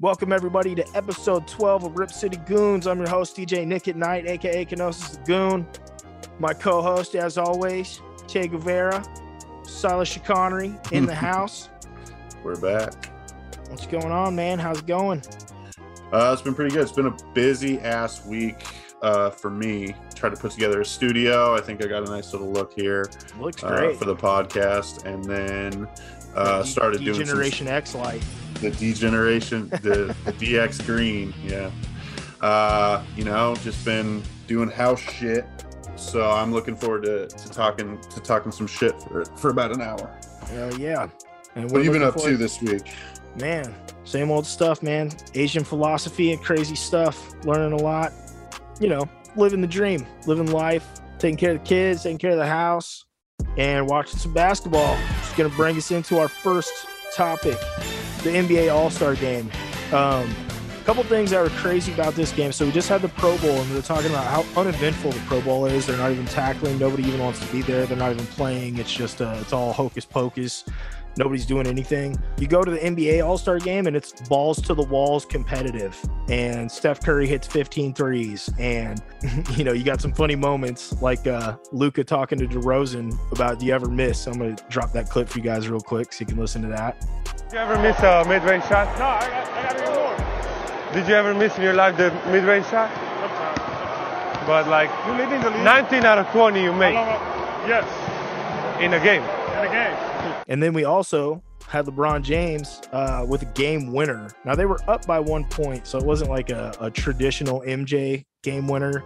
Welcome everybody to episode 12 of Rip City Goons. I'm your host DJ Nick at Night, aka Kenosis the Goon. My co-host, as always, Che Guevara, Silas Chicanery in the house. We're back. What's going on, man? How's it going? Uh, it's been pretty good. It's been a busy ass week uh, for me. Tried to put together a studio. I think I got a nice little look here. Looks uh, great for the podcast, and then uh, D- started doing some- Generation X light. The degeneration, the, the DX green. Yeah. Uh, you know, just been doing house shit. So I'm looking forward to, to talking to talking some shit for for about an hour. Hell yeah. And What have you been up to this week? Man, same old stuff, man. Asian philosophy and crazy stuff. Learning a lot. You know, living the dream, living life, taking care of the kids, taking care of the house, and watching some basketball. It's going to bring us into our first topic the NBA All Star game. Um, a couple things that were crazy about this game. So we just had the Pro Bowl, and we are talking about how uneventful the Pro Bowl is. They're not even tackling. Nobody even wants to be there. They're not even playing. It's just uh, it's all hocus pocus. Nobody's doing anything. You go to the NBA All Star game, and it's balls to the walls competitive. And Steph Curry hits 15 threes, and you know you got some funny moments like uh, Luka talking to DeRozan about "Do you ever miss?" I'm gonna drop that clip for you guys real quick so you can listen to that. Did you ever miss a mid-range shot? No, I got, I got to get more. Did you ever miss in your life the mid-range shot? Sometimes. But like You live in the league? 19 out of 20 you make Yes, in a game. in the game. And then we also had LeBron James uh, with a game winner. Now they were up by one point, so it wasn't like a, a traditional MJ game winner,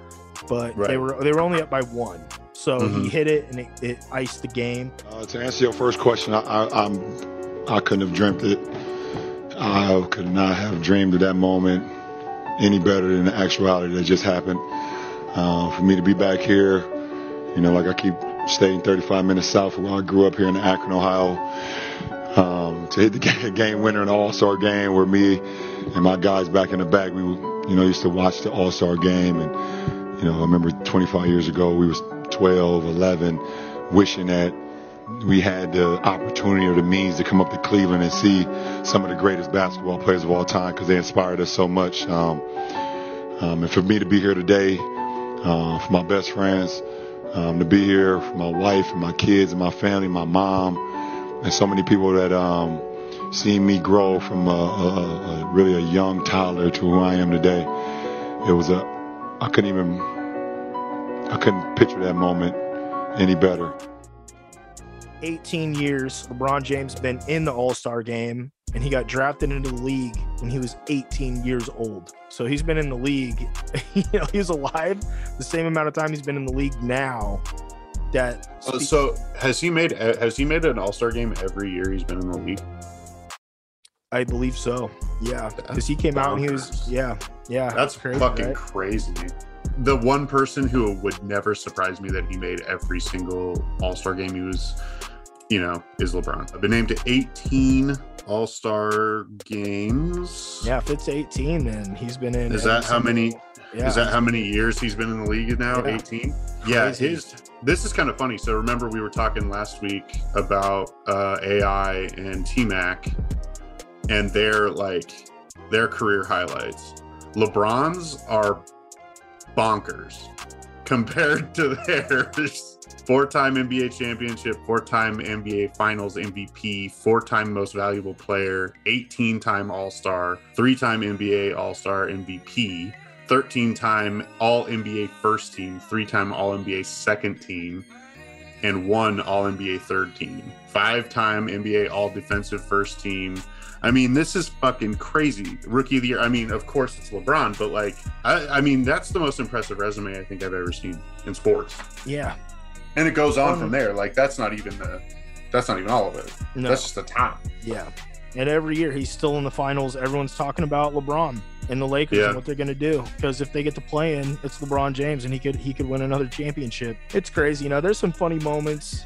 but they were they were only up by one. So he Mhm. hit it and it, it iced the game. Uh, to answer your first question, I, I, I'm, I couldn't have dreamt it. I could not have dreamed of that moment any better than the actuality that just happened. Uh, for me to be back here, you know, like I keep staying 35 minutes south of where I grew up here in Akron, Ohio, um, to hit the game winner in the All-Star game where me and my guys back in the back, we, you know, used to watch the All-Star game. And, you know, I remember 25 years ago, we was 12, 11, wishing that we had the opportunity or the means to come up to Cleveland and see some of the greatest basketball players of all time because they inspired us so much. Um, um, and for me to be here today, uh, for my best friends, um, to be here for my wife and my kids and my family, my mom, and so many people that um, seen me grow from a, a, a really a young toddler to who I am today. It was a I couldn't even I couldn't picture that moment any better. 18 years, LeBron James been in the All Star game, and he got drafted into the league when he was 18 years old. So he's been in the league. You know, he was alive the same amount of time he's been in the league now. That Uh, so has he made has he made an All Star game every year he's been in the league? I believe so. Yeah, because he came out and he was yeah, yeah. That's crazy, fucking right? crazy. The one person who would never surprise me that he made every single All Star game he was, you know, is LeBron. I've been named to 18 All Star games. Yeah, if it's 18, then he's been in. Is that how many? Yeah. Is that how many years he's been in the league now? Yeah. 18. Yeah, Crazy. his. This is kind of funny. So remember we were talking last week about uh, AI and T Mac, and their like their career highlights. LeBron's are bonkers compared to theirs. Four-time NBA championship, four-time NBA Finals MVP, four-time Most Valuable Player, 18-time All-Star, three-time NBA All-Star MVP, 13-time All NBA First Team, three-time All NBA Second Team, and one All NBA Third Team, five-time NBA All Defensive First Team. I mean, this is fucking crazy. Rookie of the year. I mean, of course it's LeBron, but like, I, I mean, that's the most impressive resume I think I've ever seen in sports. Yeah. And it goes on Um, from there. Like, that's not even the, that's not even all of it. No. That's just the top. Yeah. And every year he's still in the finals. Everyone's talking about LeBron and the Lakers Yeah. and what they're going to do because if they get to play in, it's LeBron James and he could he could win another championship. It's crazy. You know, there's some funny moments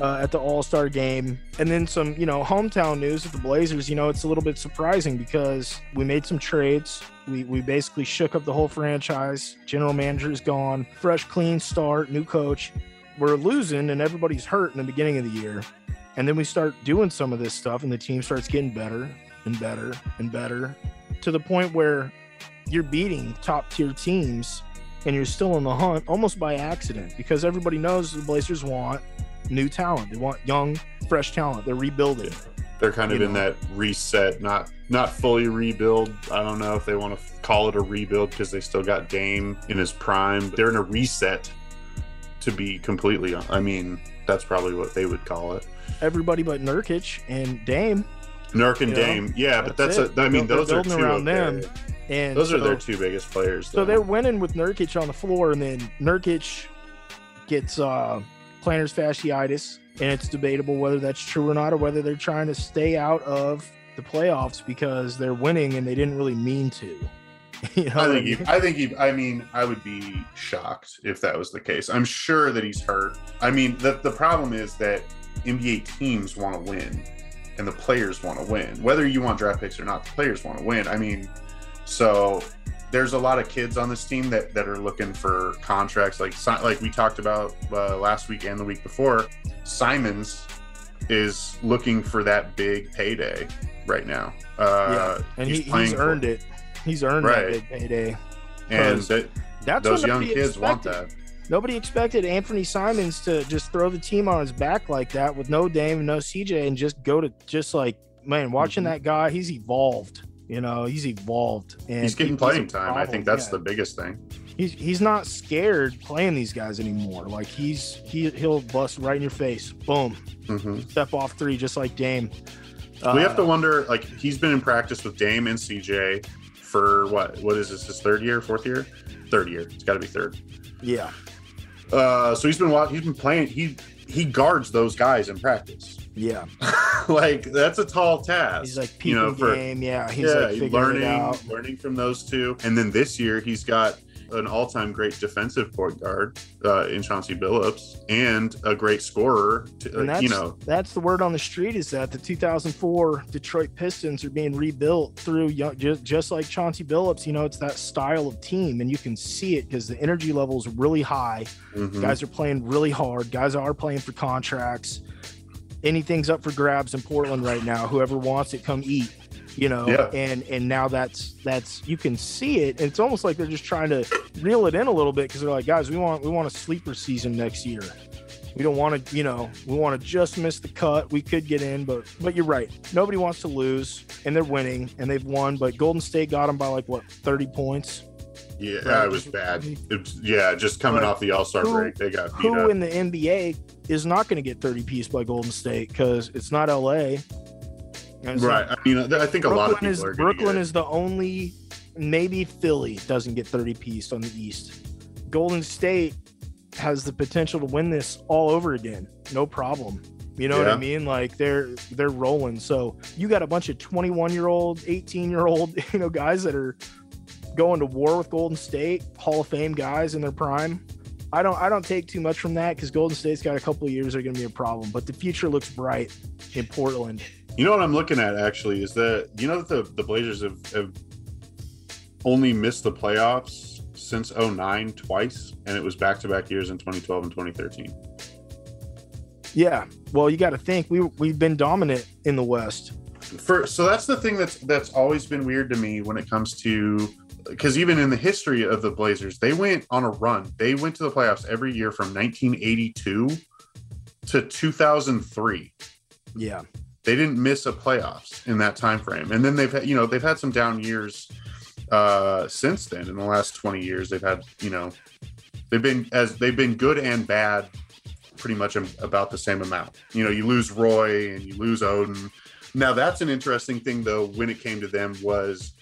uh, at the All Star game, and then some you know hometown news with the Blazers. You know, it's a little bit surprising because we made some trades. We we basically shook up the whole franchise. General manager is gone. Fresh, clean start. New coach. We're losing and everybody's hurt in the beginning of the year. And then we start doing some of this stuff, and the team starts getting better and better and better. to the point where you're beating top tier teams and you're still in the hunt almost by accident because everybody knows the Blazers want new talent. They want young, fresh talent. They're rebuilding. They're kind of You in know. that reset, not not fully rebuild. I don't know if they want to call it a rebuild because they still got Dame in his prime. They're in a reset to be completely. I mean, that's probably what they would call it. Everybody but Nurkic and Dame. Nurk and You know, Dame, yeah, but that's that's a. I mean, those are two around them. their- And Those are their two biggest players. So they're winning with Nurkic on the floor, and then Nurkic gets uh, plantar fasciitis, and it's debatable whether that's true or not, or whether they're trying to stay out of the playoffs because they're winning and they didn't really mean to. you know, I think mean? he, I think he, I mean, I would be shocked if that was the case. I'm sure that he's hurt. I mean, the the problem is that NBA teams want to win, and the players want to win. Whether you want draft picks or not, the players want to win. I mean, so there's a lot of kids on this team that that are looking for contracts. Like like we talked about uh, last week and the week before. Simons is looking for that big payday right now. Uh, and he, he's playing for- earned it. He's earned Right. that big payday. and that, That's those what young kids want that. Nobody expected Anthony Simons to just throw the team on his back like that with no Dame, no CJ, and just go to just like man, watching Mhm. that guy, he's evolved. You know, he's evolved. And He's getting he- playing a time. I think that's Yeah. the biggest thing. he's he's not scared playing these guys anymore. Like he's he he'll bust right in your face. Boom, hmm step off three, just like Dame. we Uh, have to wonder. Like he's been in practice with Dame and CJ for what? What is this? His third year, fourth year, third year? It's got to be third. Yeah, Uh, so he's been he's been playing. He he guards those guys in practice. yeah. like that's a tall task. He's like you peeping know for game. Yeah, he's yeah, like figuring learning it out. learning from those two. And then this year he's got an all-time great defensive point guard uh, in Chauncey Billups and a great scorer. To, And that's, you know, that's the word on the street is that the 2004 Detroit Pistons are being rebuilt through young, just, just like Chauncey Billups. You know, it's that style of team, and you can see it because the energy level is really high. mhm. Guys are playing really hard. Guys are playing for contracts. Anything's up for grabs in Portland right now. Whoever wants it, come eat. You know, Yeah. and and now that's that's you can see it. And it's almost like they're just trying to reel it in a little bit because they're like, guys, we want we want a sleeper season next year. We don't want to, you know, we want to just miss the cut. We could get in, but but you're right. Nobody wants to lose, and they're winning, and they've won. But Golden State got them by like what 30 points. Yeah, Right. it was bad. It was- yeah, just coming But off the All Star who- break, they got Who up. in the NBA is not going to get 30 piece by Golden State because it's not LA. Right. I mean, I think a lot of people is are Brooklyn is the only. Maybe Philly doesn't get 30 piece on the East. Golden State has the potential to win this all over again. No problem. You know what I mean? Like they're they're rolling. So you got a bunch of 21 year old, 18 year old, you know, guys that are going to war with Golden State, Hall of Fame guys in their prime. I don't I don't take too much from that because Golden State's got a couple of years that are going to be a problem, but the future looks bright in Portland. You know what I'm looking at actually is that you know that the, the Blazers have, have only missed the playoffs since 09 twice, and it was back to back years in 2012 and 2013. Yeah. Well, you got to think we we've been dominant in the West. For so that's the thing that's that's always been weird to me when it comes to because even in the history of the Blazers, they went on a run. They went to the playoffs every year from 1982 to 2003. Yeah. They didn't miss a playoffs in that time frame. And then they've had you know they've had some down years uh since then. In the last 20 years they've had you know they've been as they've been good and bad pretty much about the same amount. You know you lose roy and you lose Oden. Now that's an interesting thing though when it came to them was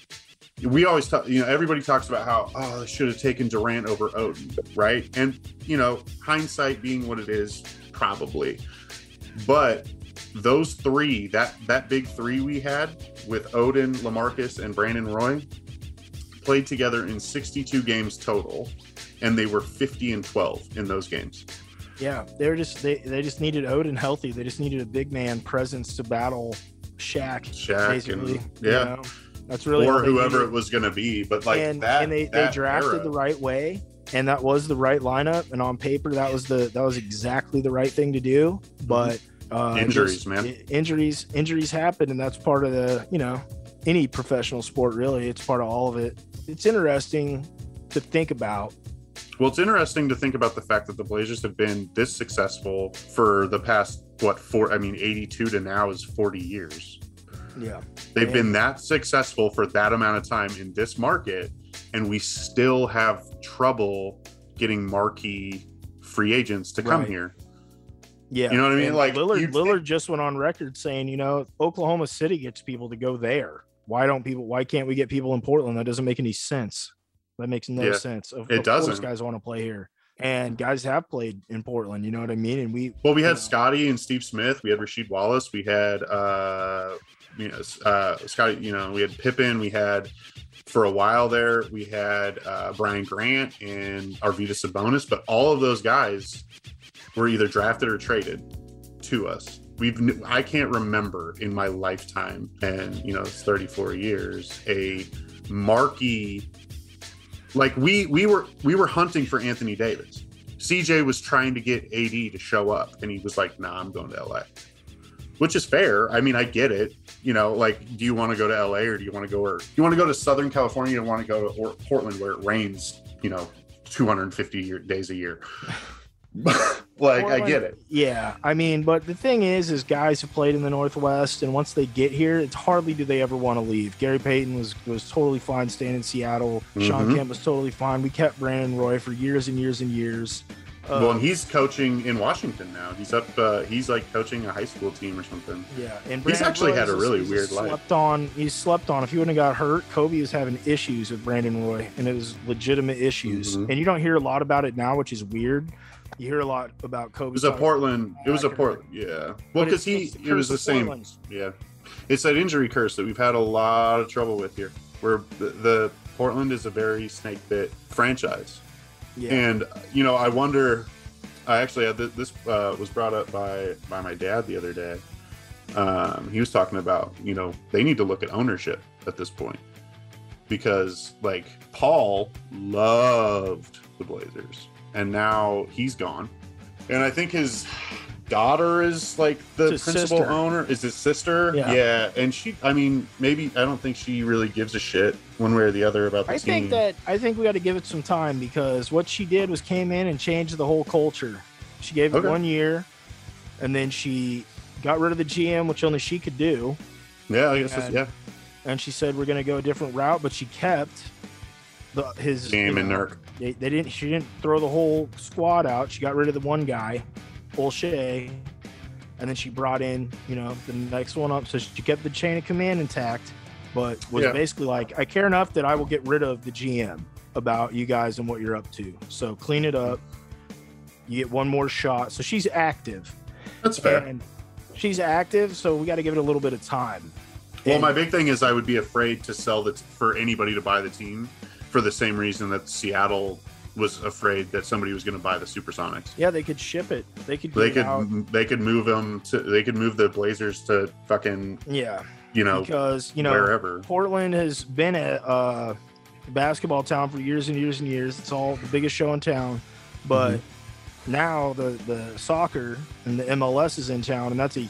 we always talk you know everybody talks about how oh should have taken durant over Oden right? And you know hindsight being what it is probably. But those three, that that big three we had with Oden, Lamarcus, and Brandon Roy, played together in 62 games total, and they were 50 and 12 in those games. Yeah. They're just they they just needed Oden healthy. They just needed a big man presence to battle Shaq. Shaq basically. and you yeah, know? That's really or whoever needed. it was going to be. But like and, that, and they, they drafted era- the right way and that was the right lineup and on paper that was the that was exactly the right thing to do but uh Injuries, man. injuries injuries happen and that's part of the you know any professional sport really. It's part of all of it. It's interesting to think about. Well, it's interesting to think about the fact that the Blazers have been this successful for the past what four? I mean, eighty-two to now is forty years. Yeah. They've been that successful for that amount of time in this market, and we still have trouble getting marquee free agents to come Right. here. Yeah. You know what I mean? And Like, Lillard, think- Lillard just went on record saying, you know, Oklahoma City gets people to go there. Why don't people? Why can't we get people in Portland? That doesn't make any sense. That makes no Yeah, sense. Of, it of doesn't. guys want to play here, and guys have played in Portland. You know what I mean? And we, Well, we had know, Scotty and Steve Smith. We had Rasheed Wallace. We had uh, you know uh, Scotty. You know, we had Pippen. We had for a while there. We had uh, Brian Grant and Arvydas Sabonis. But all of those guys were either drafted or traded to us. We've I can't remember in my lifetime, and you know, it's 34 years, a marquee like we we were we were hunting for Anthony Davis. CJ was trying to get AD to show up, and he was like, "Nah, I'm going to LA," which is fair. I mean, I get it. You know, like, do you want to go to LA or do you want to go where you want to go to Southern California? You want to go to Portland where it rains, you know, 250 year, days a year. like, I get it. Yeah, I mean, but the thing is, is guys have played in the Northwest, and once they get here, it's hardly do they ever want to leave. Gary Payton was was totally fine staying in Seattle. Sean Mhm. Kemp was totally fine. We kept Brandon Roy for years and years and years. Well, Um, and he's coaching in Washington now. He's up. Uh, he's like coaching a high school team or something. Yeah, and He's actually Roy had a really weird life. Slept on. He slept on. If he wouldn't have got hurt, Kobe was having issues with Brandon Roy, and it was legitimate issues. Mhm. And you don't hear a lot about it now, which is weird. You hear a lot about Kobe. It was a Portland. It was a Portland. Yeah. Well, because he it was the same. Portland. Yeah, it's that injury curse that we've had a lot of trouble with here. Where the, the Portland is a very snake bit franchise, And you know, I wonder. I actually had this, this uh, was brought up by by my dad the other day. Um, he was talking about you know they need to look at ownership at this point because like Paul loved the Blazers, and now he's gone, and I think his daughter is like the It's principal sister. owner. Is his sister? Yeah. and she. I mean, maybe I don't think she really gives a shit one way or the other about the I team. think that I think we got to give it some time because what she did was came in and changed the whole culture. She gave it Okay. one year, and then she got rid of the GM, which only she could do. yeah, I guess and- yeah. And she said we're going to go a different route, but she kept the his Game you and know, Nurk. They, they didn't. She didn't throw the whole squad out. She got rid of the one guy, Olshey, and then she brought in you know the next one up. So she kept the chain of command intact, but was Yeah. basically like, I care enough that I will get rid of the GM about you guys and what you're up to. So clean it up. You get one more shot. So she's active, That's fair. and she's active. So we got to give it a little bit of time. Well, And- my big thing is I would be afraid to sell the for anybody to buy the team for the same reason that Seattle was afraid that somebody was going to buy the Supersonics. Yeah, they could ship it. They could. They could out. they could move them to they could move the Blazers to fucking Yeah, you know because you know wherever. Portland has been a uh, basketball town for years and years and years. It's all the biggest show in town, but Mm-hmm. now the the soccer and the MLS is in town, and that's a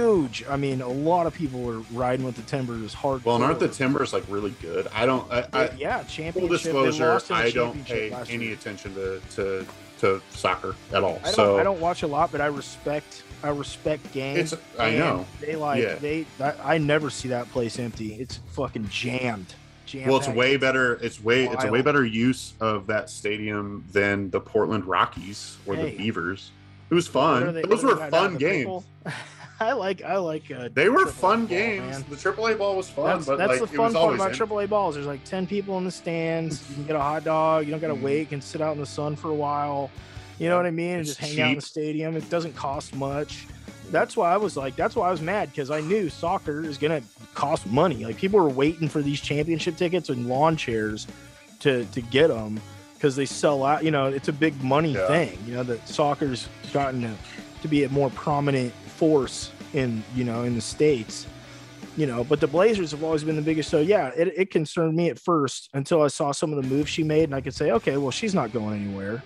huge. I mean, a lot of people are riding with the Timbers hard. Well, and aren't the Timbers like really good? I don't. I, I yeah, full championship. they disclosure, lost in the I don't pay any year. attention to to to soccer at all. I don't, so I don't watch a lot, but I respect. I respect games. It's- I know. They like Yeah. they. That, I never see that place empty. It's fucking jammed. jammed well, it's way better. It's way it's a way better use of that stadium than the Portland Rockies or Hey. the Beavers. It was fun. they- Those were are they got fun games. I like I like. Uh, They were fun ball, games. man. The AAA ball was fun, That's, but that's like the it fun was part about in- AAA balls. There's like ten people in the stands. You can get a hot dog. You don't got to Mhm. wait. You can sit out in the sun for a while. You know what I mean? And It's just hang out in the stadium. It doesn't cost much. That's why I was like, that's why I was mad because I knew soccer is gonna cost money. Like people were waiting for these championship tickets and lawn chairs to to get them because they sell out. You know, it's a big money Yeah. thing. You know that soccer's gotten to, to be a more prominent force in you know in the states. You know, but the Blazers have always been the biggest. So yeah, it, it concerned me at first until I saw some of the moves she made, and I could say, okay, well, she's not going anywhere,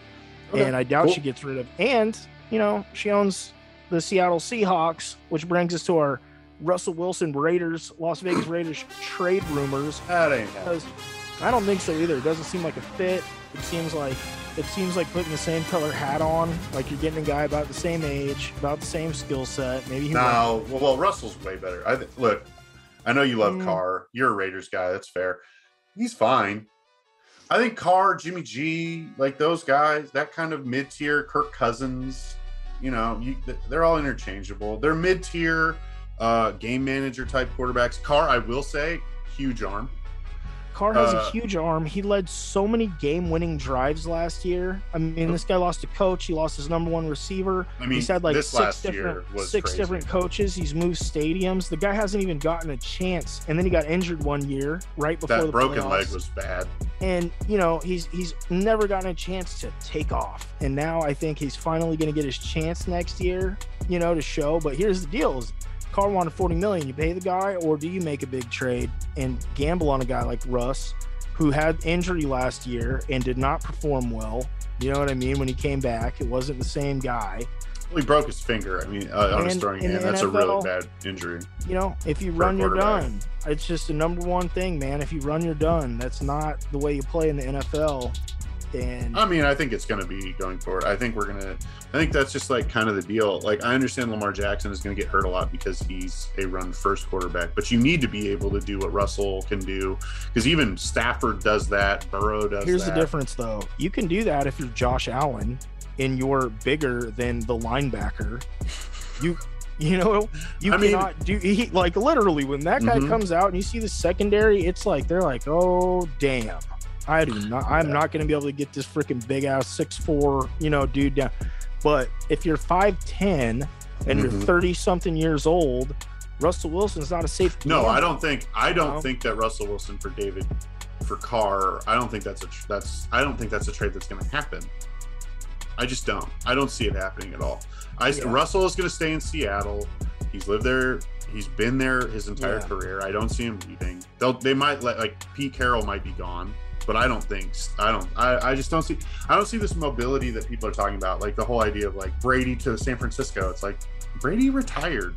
Okay, and I doubt cool. she gets rid of. And you know, she owns the Seattle Seahawks, which brings us to our Russell Wilson Raiders, Las Vegas Raiders trade rumors That ain't happening. because I don't think so either. It doesn't seem like a fit. It seems like it seems like putting the same color hat on. Like you're getting a guy about the same age, about the same skill set. Maybe he No, well, well, Russell's way better. I th- look. I know you love Mm. Carr. You're a Raiders guy. That's fair. He's fine. I think Carr, Jimmy G, like those guys, that kind of mid tier, Kirk Cousins. You know, you, they're all interchangeable. They're mid tier, uh, game manager type quarterbacks. Carr, I will say, huge arm. Carr has Uh, a huge arm. He led so many game-winning drives last year. I mean, this guy lost a coach. He lost his number one receiver. I mean, He's had like six different six crazy. different coaches. He's moved stadiums. The guy hasn't even gotten a chance. And then he got injured one year right before That the broken leg was bad. and you know he's he's never gotten a chance to take off and now i think he's finally going to get his chance next year you know to show but here's the deal is Carr wanted 40 million you pay the guy or do you make a big trade and gamble on a guy like russ who had injury last year and did not perform well? You know what i mean? When he came back it wasn't the same guy. Well, he broke his finger. I mean, uh, on his throwing hand. That's a really bad injury. you know if you run you're done. It's just the number one thing man. If you run you're done. That's not the way you play in the nfl and I mean, I think it's going to be going forward. I think we're going to, I think that's just like kind of the deal. Like, I understand Lamar Jackson is going to get hurt a lot because he's a run first quarterback, but you need to be able to do what Russell can do because even Stafford does that. Burrow does Here's that. the difference, though. You can do that if you're Josh Allen and you're bigger than the linebacker. You, you know, you I mean- cannot do he, like literally when that guy Mhm. comes out and you see the secondary, it's like they're like, oh damn, I do not, I'm not going to be able to get this freaking big ass six four, you know, dude down. But if you're five ten and you're Mhm. thirty something years old, Russell Wilson's not a safe. No. I don't think, I don't No. think that Russell Wilson for David, for Carr, I don't think that's a, that's, I don't think that's a trade that's going to happen. I just don't. I don't see it happening at all. I Yeah. Russell is going to stay in Seattle. He's lived there. He's been there his entire Yeah. career. I don't see him leaving. They'll they might let like Pete Carroll might be gone, but I don't think I don't I, I just don't see I don't see this mobility that people are talking about. Like the whole idea of like Brady to San Francisco. It's like Brady retired.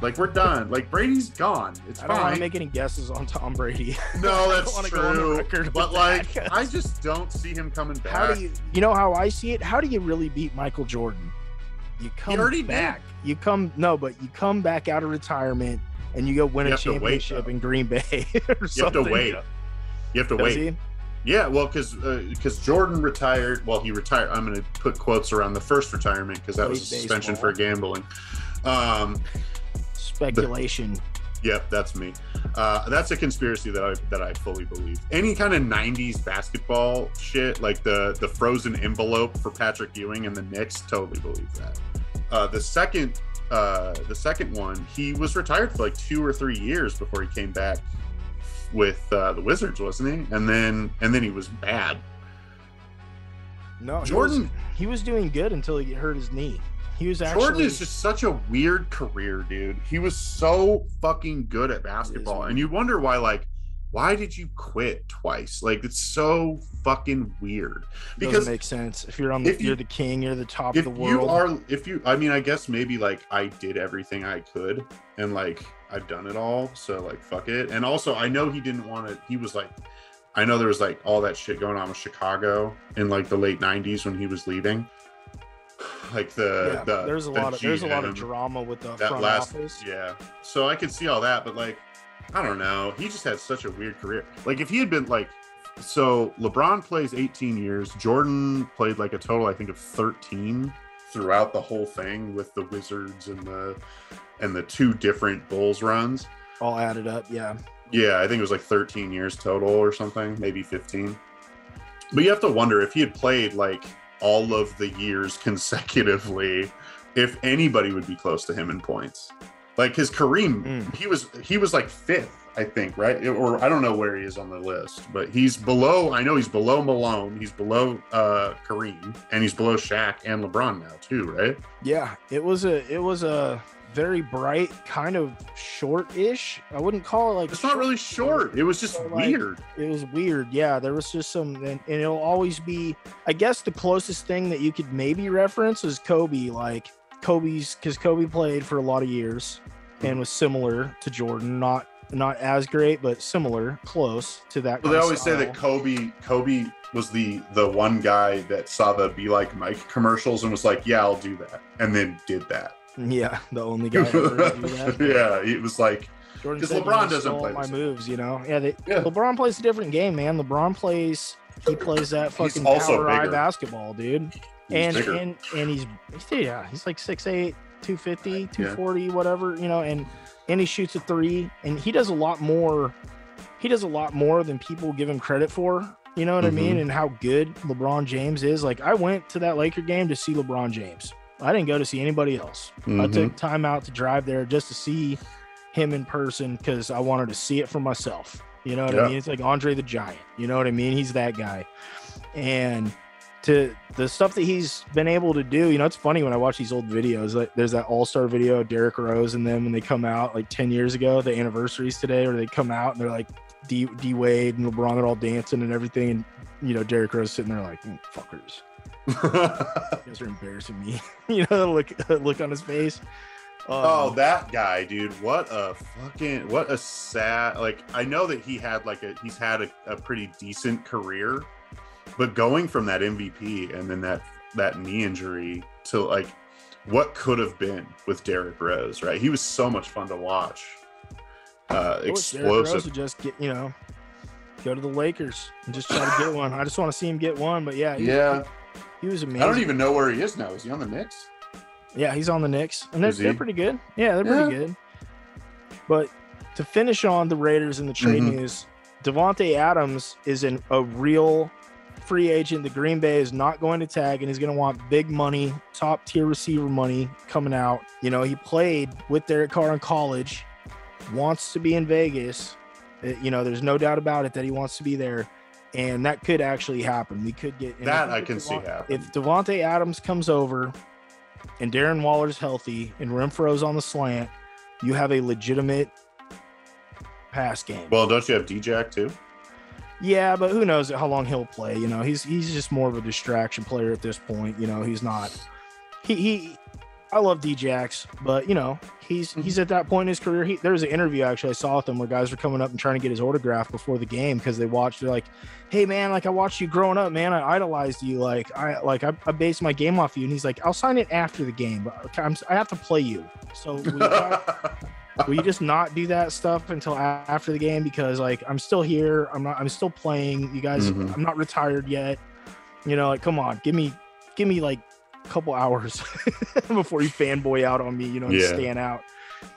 Like we're done. Like Brady's gone. It's fine. I don't want to make any guesses on Tom Brady. no, that's wanna go on true. But like that. I just don't see him coming back. How do you you know how I see it? How do you really beat Michael Jordan? You come already did. back. You come no, but you come back out of retirement and you go win You a to wait, championship in Green Bay or you have to wait. You have to Does wait. he? Yeah, well, because because Jordan retired. Well, he retired. I'm going to put quotes around the first retirement because that was a suspension baseball. for gambling. Um, Speculation. yep, that's me. Uh, that's a conspiracy that I that I fully believe. Any kind of '90s basketball shit, like the the frozen envelope for Patrick Ewing and the Knicks, totally believe that. Uh, the second uh, the second one, he was retired for like two or three years before he came back with uh, the Wizards, wasn't he? And then and then he was bad. no, he Jordan- was, he was doing good until he hurt his knee. He was actually Jordan is just such a weird career, dude. He was so fucking good at basketball, and you wonder why. Like, why did you quit twice? Like, it's so fucking weird. doesn't Because make sense. If you're on the if you- you're the king, you're the top of the world. you are, if you, I mean, I guess maybe like I did everything I could, and like I've done it all, so like fuck it. And also, I know he didn't want to. He was like, I know there was like all that shit going on with Chicago in like the late '90s when he was leaving. Like the, yeah, the there's a the lot of there's a lot of drama with the that front last office. yeah so i could see all that but like i don't know he just had such a weird career like if he had been like so lebron plays 18 years jordan played like a total i think of 13 throughout the whole thing with the wizards and the and the two different bulls runs. All added up, yeah. yeah i think it was like 13 years total or something maybe 15 but you have to wonder if he had played like all of the years consecutively if anybody would be close to him in points. Like his kareem Mm. he was he was like fifth i think right? Or i don't know where he is on the list but he's below i know he's below malone he's below uh kareem and he's below Shaq and lebron now too right? Yeah, it was a it was a very bright, kind of short-ish. I wouldn't call it like it's not really short it was just like, weird It was weird. Yeah, there was just some, and, and it'll always be. I guess the closest thing that you could maybe reference is Kobe. Like Kobe's, because Kobe played for a lot of years, and was similar to Jordan. Not not as great, but similar, close to that. Well, they always say that. Kobe Kobe was the the one guy that saw the Be Like Mike commercials and was like, "Yeah, I'll do that," and then did that. Yeah, the only guy ever to do that. yeah, it was like, because LeBron doesn't stole play my same. moves. You know, yeah. They, Yeah. LeBron plays a different game, man. LeBron plays. He plays that fucking also power eye basketball, dude. he's and bigger. and and he's he's- yeah, he's like 6'8", 250, 240, whatever, you know, and and he shoots a three, and he does a lot more. He does a lot more than people give him credit for. You know what I mean? Mm-hmm. And how good LeBron James is. Like I went to that Laker game to see LeBron James. I didn't go to see anybody else. I Mhm. took time out to drive there just to see him in person because I wanted to see it for myself. You know what Yeah. I mean? It's like Andre the Giant. You know what I mean? He's that guy. And to the stuff that he's been able to do, you know, it's funny when I watch these old videos. Like there's that All Star video, of Derrick Rose, and them when they come out like 10 years ago, the anniversaries today, where they come out and they're like D, D Wade and LeBron, they're all dancing and everything. And, you know, Derrick Rose sitting there like, "Mm, fuckers, you guys are embarrassing me. you know, look, look on his face. Oh, Um, that guy, dude! What a fucking what a sad. Like I know that he had like a he's had a, a pretty decent career, but going from that MVP and then that that knee injury to like what could have been with Derrick Rose, right? He was so much fun to watch. Uh, I wish Derrick Rose explosive. would just get, you know, go to the Lakers and just try to get one. I just want to see him get one. But yeah, he, Yeah, he was amazing. I don't even know where he is now. Is he on the Knicks? Yeah, he's on the Knicks, and they're, they're pretty good. Yeah, they're pretty good. But to finish on the Raiders and the trade Mhm. news, Davante Adams is in a real free agent. The Green Bay is not going to tag, and he's going to want big money, top tier receiver money coming out. You know, he played with Derek Carr in college, wants to be in Vegas. Uh, You know, there's no doubt about it that he wants to be there. And that could actually happen. We could get That I can see Devon- happen. If Davante Adams comes over and Darren Waller's healthy and Renfro's on the slant, you have a legitimate pass game. Well, don't you have D-Jack too? Yeah, but who knows how long he'll play? You know, he's he's just more of a distraction player at this point. You know, he's not. He he. I love Djax, but you know, he's he's at that point in his career. He there was an interview actually I saw with him where guys were coming up and trying to get his autograph before the game because they watched. They're like, "Hey man, like I watched you growing up, man. I idolized you. Like I like I, I based my game off you." And he's like, "I'll sign it after the game, but I'm, I have to play you." So we got, will you just not do that stuff until after the game because like i'm still here i'm not i'm still playing you guys Mhm. i'm not retired yet you know like come on give me give me like couple hours before you fanboy out on me you know and Yeah. stand out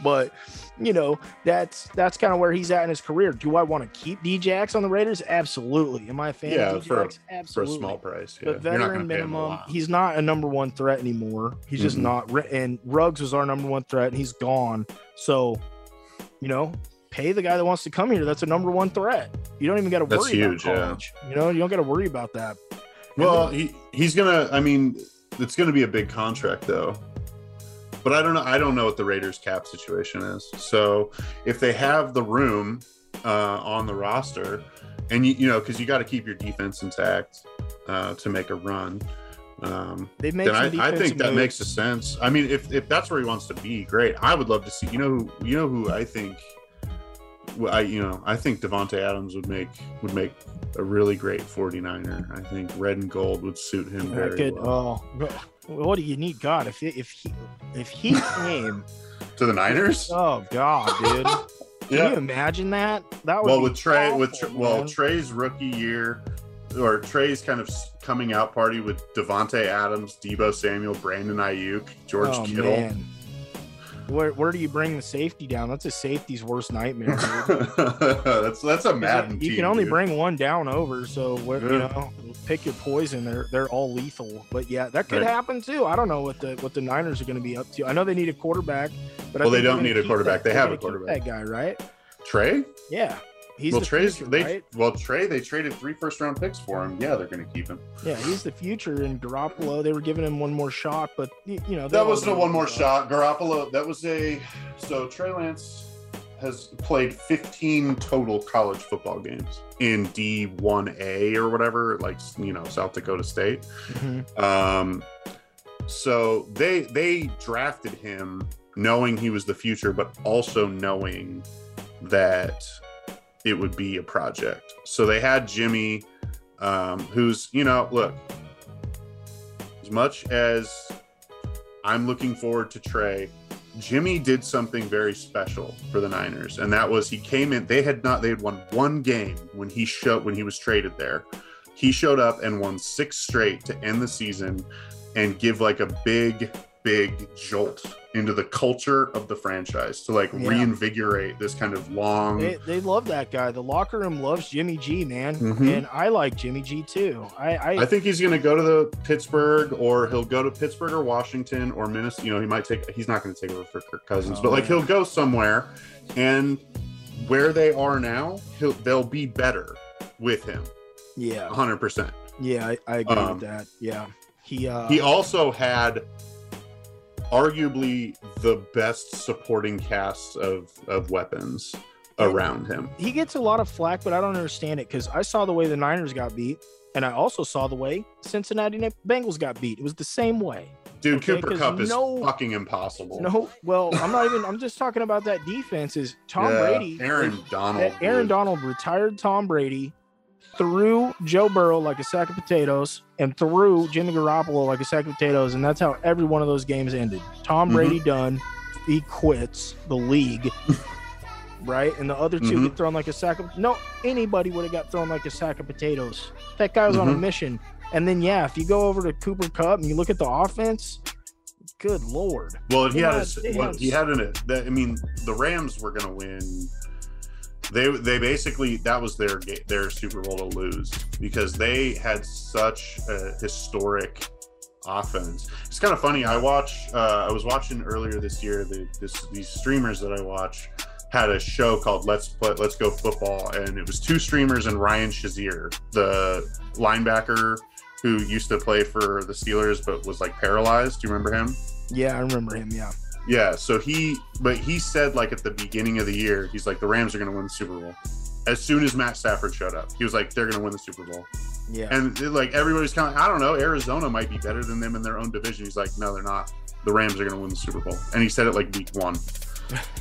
but you know that's that's kind of where he's at in his career do i want to keep djax on the raiders absolutely am i a fan Yeah, of for a- djax for a absolutely small price. Yeah. but veteran gonna pay him a minimum, he's not a number one threat anymore. He's just Mhm. not. Re- And Ruggs was our number one threat, and he's gone. So, you know, pay the guy that wants to come here. That's a number one threat. You don't even got to That's worry huge, yeah. about college. You know, you don't got to worry about that. Well, he he's gonna. I mean, it's gonna be a big contract though. But I don't know. I don't know what the Raiders' cap situation is. So if they have the room uh, on the roster, and you you know, because you got to keep your defense intact uh, to make a run. Um, They make I, I think that moves. makes a sense. I mean, if if that's where he wants to be, great. I would love to see. You know who? You know who I think. I you know I think Davante Adams would make would make a really great 49er. I think red and gold would suit him very could. well. Oh, what do you need? God, if he, if he if he came, To the Niners? oh God, dude. Can you imagine that? That would Well, with Trey, with awful, well. Trey's rookie year, or Trey's kind of coming out party with Davante Adams, Deebo Samuel, Brandon Aiyuk, George oh, Kittle. Man. Where, where do you bring the safety down? That's a safety's worst nightmare. that's that's a Madden you team. can only dude. bring one down over, so what you know, pick your poison. They're they're all lethal, but yeah, that could Right. happen too. I don't know what the what the Niners are going to be up to. I know they need a quarterback, but Well, they think they're don't need a quarterback. that- They have a quarterback. That guy, right? Trey. Yeah, he's well, the Trey's future, they right? well Trey they traded three first round picks for him. Yeah, they're going to keep him. Yeah, he's the future. And Garoppolo, they were giving him one more shot, but you know That wasn't a one more shot. Garoppolo. That was a so Trey Lance has played 15 total college football games in D1A or whatever, like you know South Dakota State. Mhm. Um, so they they drafted him knowing he was the future, but also knowing that it would be a project. So they had Jimmy, um, who's, you know, look, as much as I'm looking forward to Trey, Jimmy did something very special for the Niners, and that was he came in. They had not, they had won one game when he showed when he was traded there. He showed up and won six straight to end the season and give like a big, big jolt into the culture of the franchise to like Yeah. reinvigorate this kind of long. They, they love that guy. The locker room loves Jimmy G, man, Mhm. and I like Jimmy G too. I, I, I think he's going to go to the Pittsburgh, or he'll go to Pittsburgh or Washington or Minnesota. You know, he might take. He's not going to take over for Kirk Cousins, Oh, but like man. he'll go somewhere, and where they are now, he'll they'll be better with him, yeah, hundred percent. yeah, I, I agree Um, with that. Yeah, he, uh, He also had arguably the best supporting cast of of weapons around him. he gets a lot of flack, but I don't understand it because I saw the way the Niners got beat, and I also saw the way Cincinnati Bengals got beat. It was the same way. Dude, Okay, Cooper Kupp is no- fucking impossible. No, well, I'm not even. I'm just talking about that defense. Is Tom Yeah, Brady? Aaron Donald, Aaron dude. Donald retired Tom Brady, threw Joe Burrow like a sack of potatoes, and threw Jimmy Garoppolo like a sack of potatoes, and that's how every one of those games ended. Tom Mhm. Brady done. He quits the league. Right, and the other 2 Mhm. get thrown like a sack of no. Anybody would have got thrown like a sack of potatoes. That guy was on a Mhm. mission. And then yeah, if you go over to Cooper Kupp and you look at the offense, good lord, Well, he They had, had- a, they well, had- he had an. That, I mean, the Rams were going to win. They they basically that was their their Super Bowl to lose because they had such a historic offense. It's kind of funny. I watch. Uh, I was watching earlier this year. The, this these streamers that I watch had a show called Let's Play Let's Go Football, and it was two streamers and Ryan Shazier, the linebacker who used to play for the Steelers but was like paralyzed. Do you remember him? yeah, I remember him. Yeah, Yeah, so he, but he said like at the beginning of the year, he's like the Rams are going to win the Super Bowl. As soon as Matt Stafford showed up, he was like they're going to win the Super Bowl, yeah. and like everybody's kind of I don't know, Arizona might be better than them in their own division. He's like, no, they're not. The Rams are going to win the Super Bowl, and he said it like week one.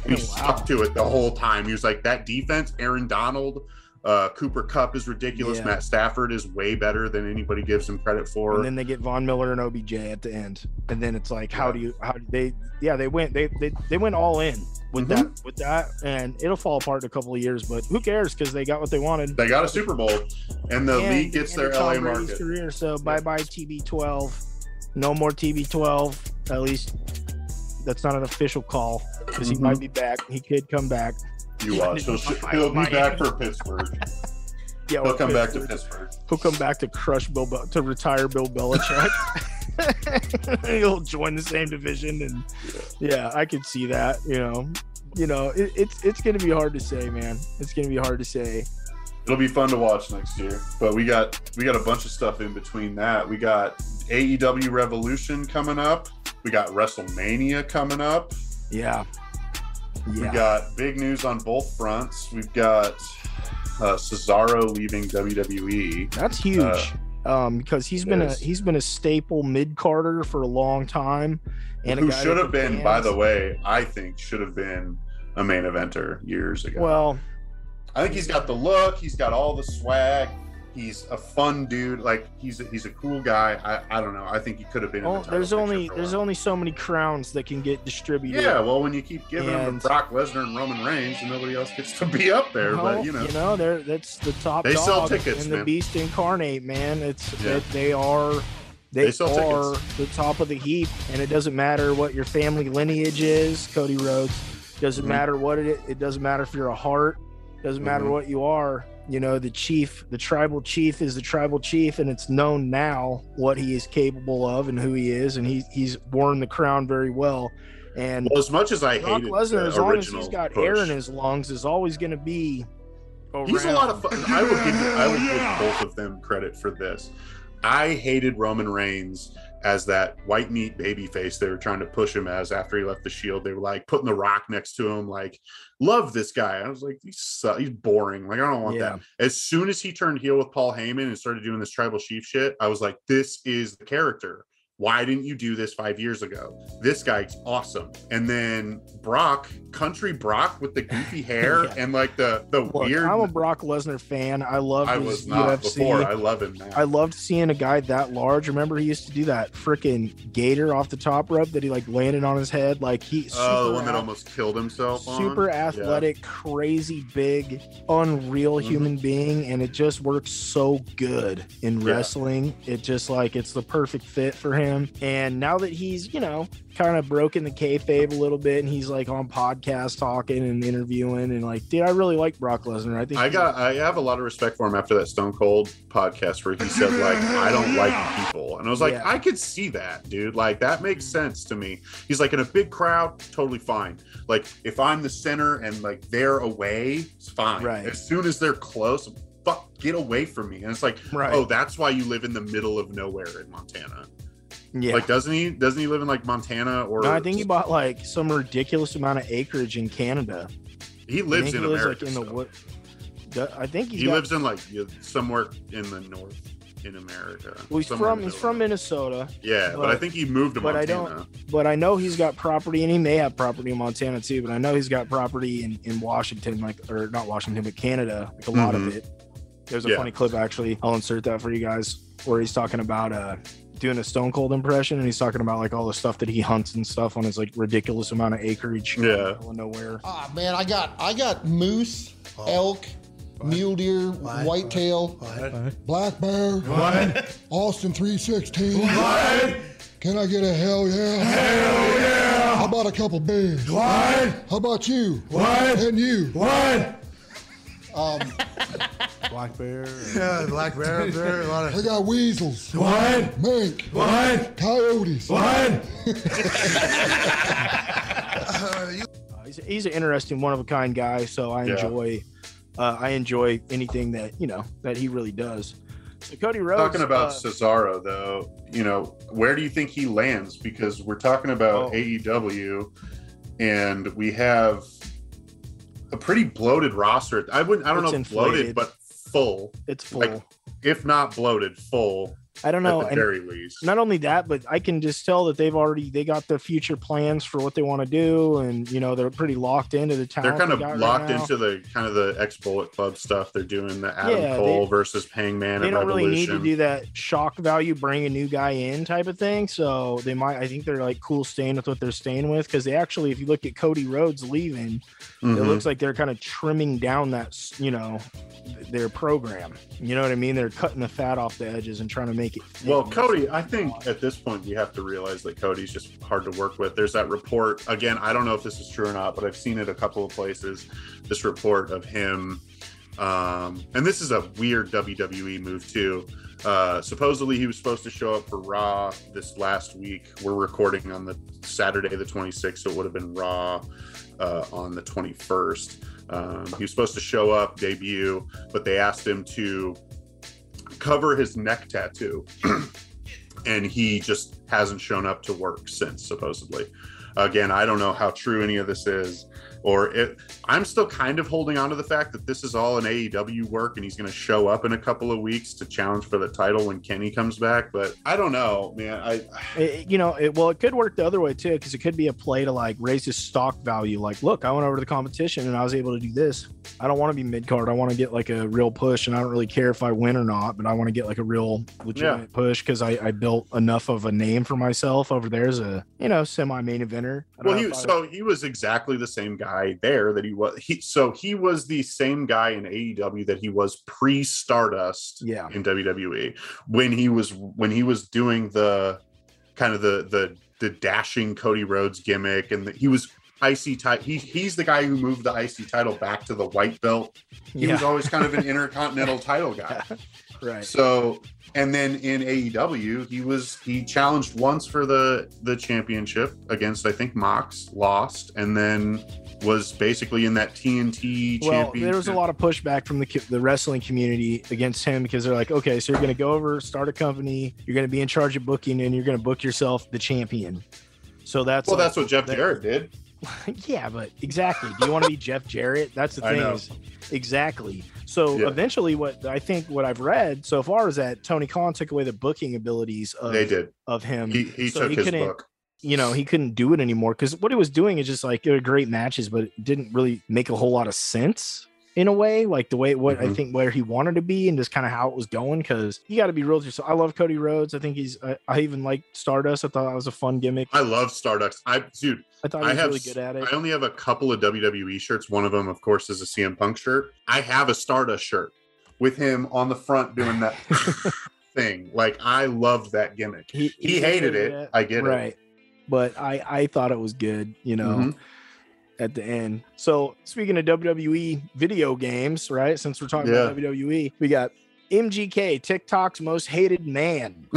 And he Wow. stuck to it the whole time. He was like that defense, Aaron Donald. Uh, Cooper Kupp is ridiculous. Yeah. Matt Stafford is way better than anybody gives him credit for. and then they get Von Miller and OBJ at the end, and then it's like, how Yeah. do you? How do they? Yeah, they went. They they they went all in with Mm-hmm. that with that, and it'll fall apart in a couple of years, but who cares? Because they got what they wanted. they got a Super Bowl, and the And- league gets their LA market. career. So bye bye TB12. No more TB12. At least that's not an official call because he Mhm. might be back. He could come back. You watch. He'll, he'll be back for Pittsburgh. Yeah, He'll come back to Pittsburgh. Pittsburgh. He'll come back to crush Bill Bel- to retire Bill Belichick. He'll join the same division, and yeah, I could see that. You know, you know, it, it's it's gonna be hard to say, man. It's gonna be hard to say. It'll be fun to watch next year. But we got we got a bunch of stuff in between that. We got AEW Revolution coming up. We got WrestleMania coming up. Yeah, We got big news on both fronts. We've got uh, Cesaro leaving WWE. that's huge. um, because he's been a he's been a staple mid carder for a long time, and who should have been, by the way, I think should have been a main eventer years ago. Well, I think he's got the look. He's got all the swag. He's a fun dude. Like he's a, he's a cool guy. I, I don't know. I think he could have been. in the title there's only there's only so many crowns that can get distributed. yeah. Well, when you keep giving them And- to Brock Lesnar and Roman Reigns, and nobody else gets to be up there, Well, but you know, they're that's the top They dog sell tickets, and the beast incarnate, man. It's Yeah. they are they, They are tickets. the top of the heap, and it doesn't matter what your family lineage is, Cody Rhodes. Doesn't Mhm. matter what it. It doesn't matter if you're a heart. Doesn't matter Mhm. what you are. You know, the chief, the tribal chief is the tribal chief, and it's known now what he is capable of and who he is, and he, he's worn the crown very well. And well, as much as I Brock hated Lesnar, the as long as he's got push, air in his lungs, is always going to be. He's a lot of fun. I would give I would give both of them credit for this. I hated Roman Reigns as that white meat baby face they were trying to push him as after he left the Shield. They were like putting the Rock next to him, like love this guy. I was like, he's he's boring. Like I don't want Yeah. that. As soon as he turned heel with Paul Heyman and started doing this tribal chief shit, I was like, this is the character. Why didn't you do this five years ago? This guy's awesome. And then Brock, country Brock with the goofy hair Yeah. and like the the Look, weird. I'm a Brock Lesnar fan. I love I was not UFC. before. I love him now. I loved seeing a guy that large. Remember, he used to do that freaking gator off the top rope that he like landed on his head. Like he, oh, the one that almost killed himself. on? super Yeah. athletic, crazy big, unreal Mhm. human being, and it just works so good in Yeah. wrestling. It just like it's the perfect fit for him. And now that he's you know kind of broken the kayfabe a little bit, and he's like on podcasts talking and interviewing, and like, dude, I really like Brock Lesnar. I think I got I have a lot of respect for him after that Stone Cold podcast where he said like I don't like people. And I was like, Yeah. I could see that, dude. Like that makes sense to me. He's like in a big crowd, totally fine. Like if I'm the center and like they're away, it's fine. Right. As soon as they're close, fuck get away from me. And it's like, right. oh, that's why you live in the middle of nowhere in Montana. Yeah. Like doesn't he doesn't he live in like Montana or No, I think he bought like some ridiculous amount of acreage in Canada. he lives in he lives America. like in the wood. I think he's he got- lives in like somewhere in the north in America. Well, he's from he's from. Minnesota, Yeah, but, I think he moved to but I Montana. don't- but I know he's got property, and he may have property in Montana too. But I know he's got property in in Washington, like or not Washington, but Canada, like a lot of Mhm. it. There's a Yeah. funny clip actually. I'll insert that for you guys, where he's talking about uh doing a Stone Cold impression, and he's talking about like all the stuff that he hunts and stuff on his like ridiculous amount of acreage. in Yeah. middle of nowhere. Ah man, I got I got moose, elk, mule deer, What? whitetail, What? black bear, Austin 316. What? Can I get a hell yeah? Hell yeah! How about a couple bears? What? How about you? What? And you? What? Um, Black bear. Yeah, black bear up there. A lot I of. got weasels. What? Mink. What? Coyotes. What? Uh, he's, he's an interesting, one of a kind guy. So I Yeah. enjoy, uh, I enjoy anything that you know that he really does. So Cody Rhodes talking about uh, Cesaro, though, you know, where do you think he lands? Because we're talking about Oh. AEW, and we have a pretty bloated roster. I wouldn't, I don't It's know, if bloated, inflated. but full. it's full. like, If not bloated, full I don't know. at the And very least. not only that, but I can just tell that they've already they got the future plans for what they want to do, and you know they're pretty locked into the talent. They're kind of right locked now. into the kind of the ex Bullet Club stuff. They're doing the Adam Yeah, Cole they- versus Hangman They and don't really need to do that shock value, bring a new guy in type of thing. So they might. I think they're like cool staying with what they're staying with because they actually, if you look at Cody Rhodes leaving, it Mhm. looks like they're kind of trimming down that you know their program. You know what I mean? They're cutting the fat off the edges and trying to make it. fit Well, Cody, I think at this point we have to realize that Cody's just hard to work with. There's that report again. I don't know if this is true or not, but I've seen it a couple of places. This report of him, um, and this is a weird WWE move too. Uh, supposedly he was supposed to show up for Raw this last week. We're recording on the Saturday the 26th, so it would have been Raw uh, on the 21st. Um, he was supposed to show up, debut, but they asked him to cover his neck tattoo and he just hasn't shown up to work since supposedly again i don't know how true any of this is or it i'm still kind of holding on to the fact that this is all an aew work and he's going to show up in a couple of weeks to challenge for the title when kenny comes back but i don't know man i It- you know, it, well, it could work the other way too, because it could be a play to like raise his stock value. Like, look, I went over to the competition and I was able to do this. I don't want to be mid card. I want to get like a real push, and I don't really care if I win or not, but I want to get like a real legitimate push because I, I built enough of a name for myself over there as a you know semi main eventer. Well he so he was exactly the same guy there that he was he so he was the same guy in aew that he was pre stardust yeah, in WWE when he was when he was doing the kind of the the the dashing Cody Rhodes gimmick and the, he was IC title he he's the guy who moved the IC title back to the white belt. He yeah, was always kind of an intercontinental title guy. right. So and then in AEW he was he challenged once for the the championship against I think Mox lost and then was basically in that TNT Well, championship. there was a lot of pushback from the the wrestling community against him because they're like, okay, so you're going to go over, start a company, you're going to be in charge of booking, and you're going to book yourself the champion. So that's well, like- that's what Jeff that- Jarrett did. yeah, but exactly. Do you want to be Jeff Jarrett? That's the thing. Is exactly. So Yeah. eventually, what I think what I've read so far is that Tony Khan took away the booking abilities of they did. of him. He he so took he his couldn't- book. you know, he couldn't do it anymore because what he was doing is just like were great matches, but it didn't really make a whole lot of sense in a way, like the way what I Mhm. think where he wanted to be and just kind of how it was going. Because you got to be real So. I love Cody Rhodes. I think he's. I, I even like Stardust. I thought that was a fun gimmick. I love Stardust. I dude, I thought he I was have really good at it. I only have a couple of WWE shirts. One of them, of course, is a CM Punk shirt. I have a Stardust shirt with him on the front doing that thing. Like I loved that gimmick. He, he's hated really it. good I get it. right. But I I thought it was good. You know. Mhm. At the end. So speaking of WWE video games, right? Since we're talking about WWE, we got MGK, TikTok's most hated man.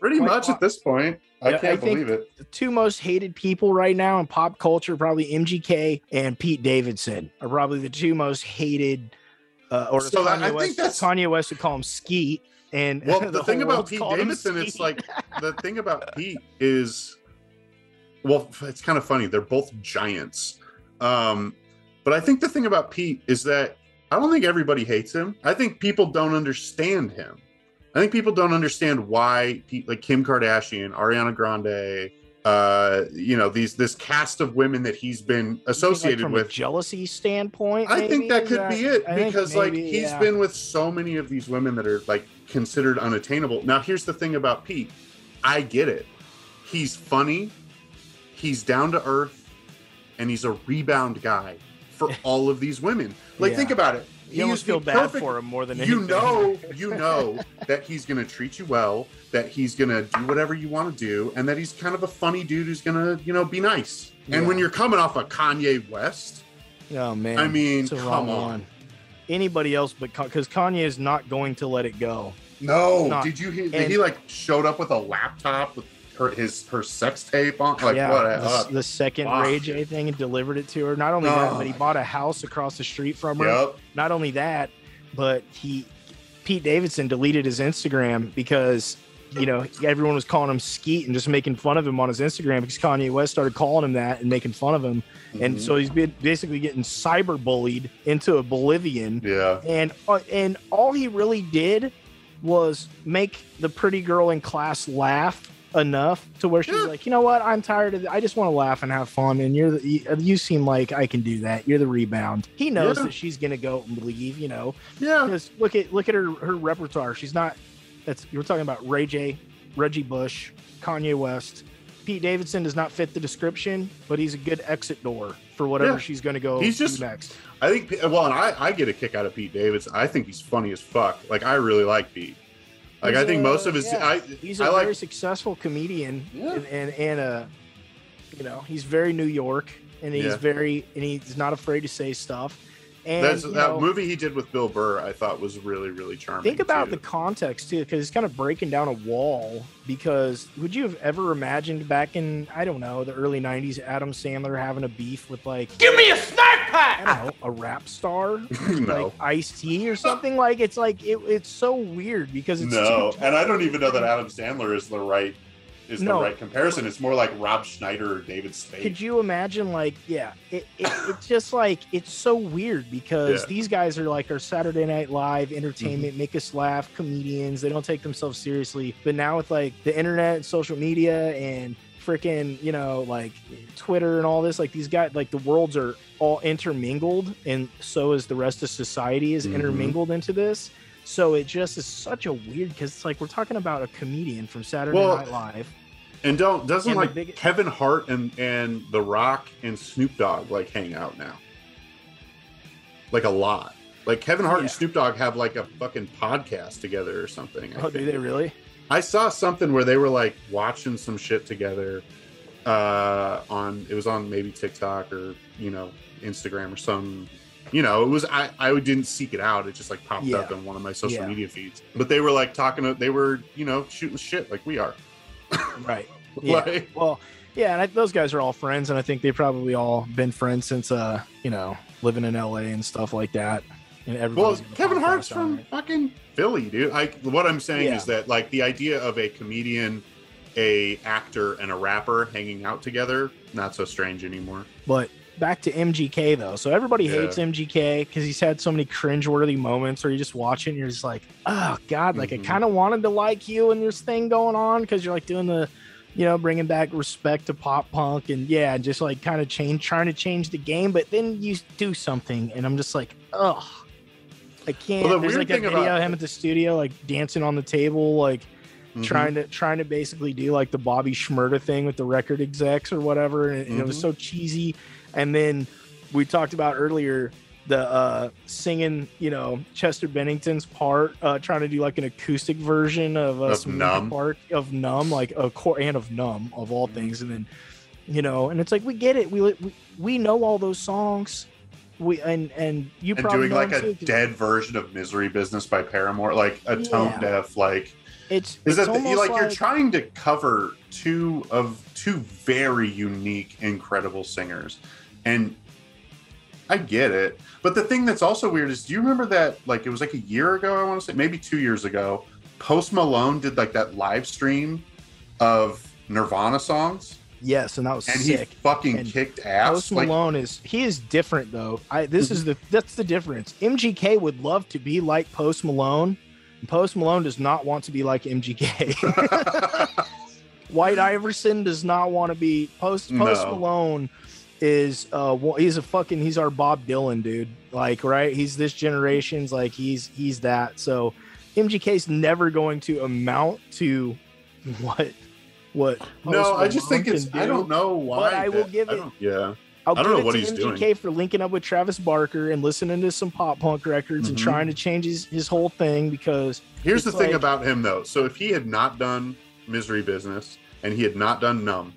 Pretty Quite much lo- at this point. I Yeah, can't think- believe it. the two most hated people right now in pop culture, probably MGK and Pete Davidson, are probably the two most hated. Uh, or So Kanye I think West, that's- Kanye West would call him Skeet. And Well, the, thing about Pete Davidson, it's like the thing about Pete is, well, it's kind of funny. They're both giants. Um, but I think the thing about Pete is that I don't think everybody hates him. I think people don't understand him. I think people don't understand why Pete, like Kim Kardashian, Ariana Grande, uh, you know, these this cast of women that he's been like, associated from a with. jealous standpoint. I think that that could be it I because like maybe, he's yeah. been with so many of these women that are like considered unattainable. Now here's the thing about Pete. I get it. He's funny, he's down to earth, and he's a rebound guy for all of these women. Like Yeah. think about it. You almost feel bad perfect- for him more than anything. you know, you know that he's gonna treat you well, that he's gonna do whatever you want to do, and that he's kind of a funny dude who's gonna, you know, be nice. And Yeah. when you're coming off a Kanye West, Oh man, I mean, come on. one. Anybody else but because Kanye is not going to let it go. No, Not- did you? He, and- he like showed up with a laptop with her his her sex tape on. Like yeah, what? the, Uh, the second Fuck. Ray J thing and delivered it to her. Not only that, Oh. but he bought a house across the street from her. yep. Not only that, but he Pete Davidson deleted his Instagram because you know everyone was calling him Skeet and just making fun of him on his Instagram because Kanye West started calling him that and making fun of him, and Mhm. so he's been basically getting cyber bullied into oblivion. yeah. and uh, and all he really did was make the pretty girl in class laugh enough to where she's Yeah. like, you know what, I'm tired of. I just want to laugh and have fun. And you're the, you, uh, you seem like I can do that. You're the rebound. He knows Yeah. that she's gonna go and leave. You know, Yeah. because look at look at her her repertoire. She's not. That's you were talking about Ray J, Reggie Bush, Kanye West. Pete Davidson does not fit the description, but he's a good exit door for whatever Yeah. she's going to go He's just- next. I think. Well, and I I get a kick out of Pete Davidson. I think he's funny as fuck. Like I really like Pete. Like He's I think a- most of his. yeah, I he's a I like. very successful comedian Yeah. and, and and uh you know he's very new york and he's Yeah. very and he's not afraid to say stuff and That's, you that know, movie he did with Bill Burr, I thought was really, really charming. think about too. the context too because it's kind of breaking down a wall because would you have ever imagined back in i don't know the early 90s adam sandler having a beef with like give me a snack pack i don't know a rap star no. like ice t or something like it's like it, it's so weird because it's No, too- and I don't even know that Adam Sandler is the right is No. the right comparison. It's more like Rob Schneider or David Spade. Could you imagine, like, yeah, it, it, it's just like it's so weird because Yeah. these guys are like our Saturday Night Live entertainment, Mm-hmm. make us laugh, comedians. They don't take themselves seriously. But now with like the internet, and social media, and freaking, you know, like Twitter and all this, like these guys, like the worlds are all intermingled, and so is the rest of society is Mhm. intermingled into this. So it just is such a weird because it's like we're talking about a comedian from Saturday Well, Night Live. and don't doesn't And like big- Kevin Hart and and The Rock and Snoop Dogg like hang out now, like a lot. Like Kevin Hart and Snoop Dogg have like a fucking podcast together or something. I Oh, do they really? I saw something where they were like watching some shit together uh on it was on maybe TikTok or you know Instagram or some you know it was I I didn't seek it out it just like popped up Yeah. in one of my social Yeah. media feeds but they were like talking to, they were you know shooting shit like we are Right. Yeah. Like- well, yeah, and I, those guys are all friends, and I think they've probably all been friends since, uh, you know, living in LA and stuff like that. And well Kevin Hart's from it. fucking Philly dude Like what I'm saying Yeah. is that like the idea of a comedian a actor and a rapper hanging out together, not so strange anymore. But back to MGK though. So everybody Yeah. hates MGK because he's had so many cringeworthy moments where you just watch it and you're just like, oh god, like Mhm. I kind of wanted to like you and this thing going on because you're like doing the, you know, bringing back respect to pop punk and yeah, just like kind of change, trying to change the game. But then you do something and I'm just like, ugh, I can't. Well, the There's like a video about- of him at the studio like dancing on the table like Mhm. trying to trying to basically do like the Bobby Shmurda thing with the record execs or whatever, and, and it was Mhm. so cheesy. And then we talked about earlier the uh singing, you know, Chester Bennington's part, uh trying to do like an acoustic version of, uh, Of some Numb. part of Numb, like a core and of Numb of all things, and then you know, and it's like we get it, we we, we know all those songs. We and and you and probably doing like a dead version of Misery Business by Paramore, like a tone deaf, like It's is it's that the, almost like, you're trying to cover two of two very unique, incredible singers, and I get it. But the thing that's also weird is, do you remember that? Like it was like a year ago, I want to say, maybe two years ago. Post Malone did like that live stream of Nirvana songs, yes, and that was and sick. he fucking And kicked ass. Post Like, Malone is he is different though. I this is mm-hmm. the that's the difference. MGK would love to be like Post Malone. Post Malone does not want to be like MGK. White Iverson does not want to be Post Post No. Malone is uh he's a fucking he's our Bob Dylan dude. Like right, he's this generation's like he's he's that. So MGK's never going to amount to what what no, I just think it's. can I do. don't know why. I will give it- Yeah. I'll I don't know what he's MGK doing. for linking up with Travis Barker and listening to some pop punk records and Mhm. trying to change his, his whole thing because Here's the It's thing about him though. So if he had not done Misery Business and he had not done Numb,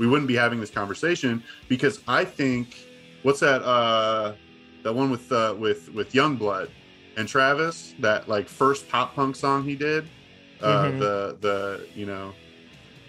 we wouldn't be having this conversation because I think what's that uh that one with uh with with Yungblud and Travis, that like first pop punk song he did, uh Mhm. the the you know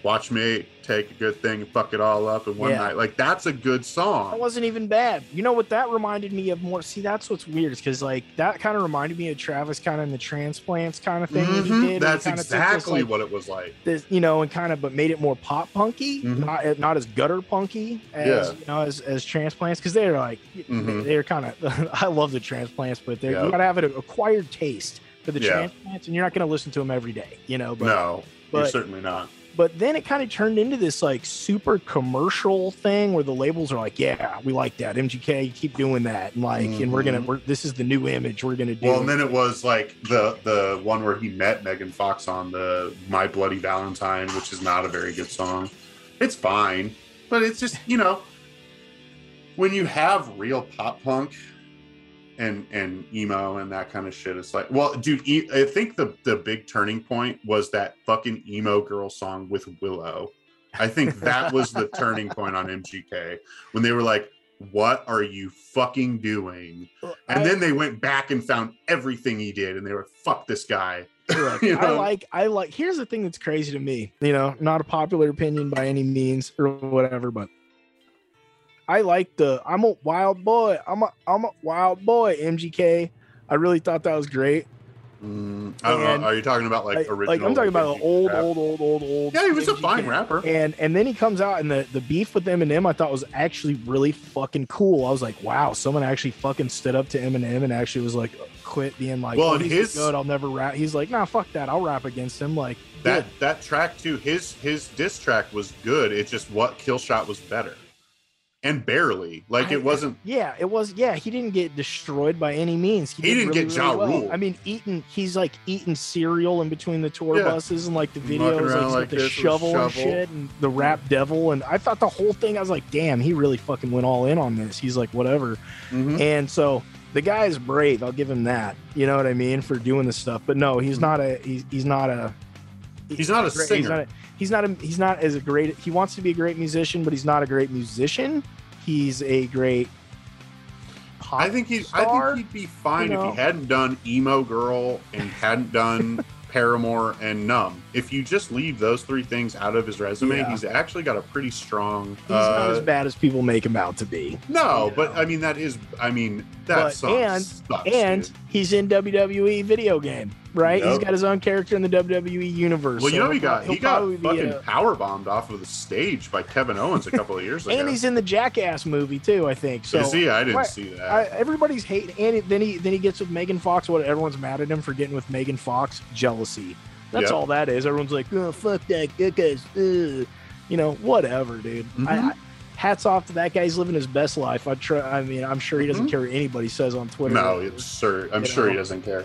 Watch me take a good thing and fuck it all up in one Yeah. night. Like that's a good song. that wasn't even bad. You know what that reminded me of more? See, that's what's weird because like that kind of reminded me of Travis kind of in the transplants kind of thing that he Mhm. did. That's kinda this, exactly like, what it was like. this, you know, and kind of but made it more pop punky, Mhm. not not as gutter punky as Yeah. you know as as transplants because they're like Mhm. they're kind of I love the transplants, but they're Yeah. you gotta have an acquired taste for the Yeah. transplants, and you're not gonna listen to them every day, you know. But no, you're but- certainly not. But then it kind of turned into this like super commercial thing where the labels are like, yeah, we like that MGK, keep doing that, and like, and we're gonna, Mhm. we're this is the new image we're gonna do. Well, and then it was like the the one where he met Megan Fox on the My Bloody Valentine, which is not a very good song. It's fine, but it's just you know when you have real pop punk and and emo and that kind of shit, it's like, well, dude, e- I think the the big turning point was that fucking emo girl song with Willow. I think that was the turning point on MGK when they were like, "What are you fucking doing?" And I- then they went back and found everything he did, and they were fuck this guy. You I like, I like. Here's the thing that's crazy to me. You know, not a popular opinion by any means or whatever, but I like the. I'm a wild boy. I'm a, I'm a wild boy. MGK. I really thought that was great. Mm, I don't And- know. Are you talking about like original? like I'm talking about MGK old, rap? old, old, old, old. Yeah, he was a fine rapper. And and then he comes out and the the beef with Eminem I thought was actually really fucking cool. I was like, wow, someone actually fucking stood up to Eminem and actually was like, quit being like, Well, oh, and he's his- good. I'll never rap. He's like, nah, fuck that. I'll rap against him. Like That good. that track too. His his diss track was good. It's just what Killshot was better, and barely. Like I- it wasn't. Yeah, it was. Yeah, he didn't get destroyed by any means. He did didn't get Ja well. Rule. I mean, eating. He's like eating cereal in between the tour Yeah. buses and like the videos, like, around like the this with a shovel, and shit, and the rap devil. And I thought the whole thing. I was like, damn, he really fucking went all in on this. He's like, whatever. Mhm. And so the guy is brave. I'll give him that. You know what I mean for doing this stuff. But no, he's not a. He's, he's not a. He's not a singer. He's not, a, he's not a. He's not as a great. He wants to be a great musician, but he's not a great musician. He's a great. I think he. I think he'd be fine you if he hadn't done emo girl and hadn't done Paramore and Numb. If you just leave those three things out of his resume, Yeah. he's actually got a pretty strong. He's not uh, as bad as people make him out to be. No, you but know. I mean that is. I mean that But- and- sucks, And dude. he's in WWE video game. Right? he's got his own character in the WWE universe. Well, you know he got he got fucking power bombed off of the stage by Kevin Owens a couple of years ago. and he's in the Jackass movie too. I think. So Is he? I didn't Why- see that. I, everybody's hating, and then he then he gets with Megan Fox. What everyone's mad at him for getting with Megan Fox? Jealousy. That's Yep. all that is. Everyone's like, oh fuck that guy, guys. Uh. You know, whatever, dude. I, Mhm. I, hats off to that guy. He's living his best life. I try. I mean, I'm sure he doesn't Mhm. care what anybody says on Twitter. no, it's sure. I'm You sure he doesn't care.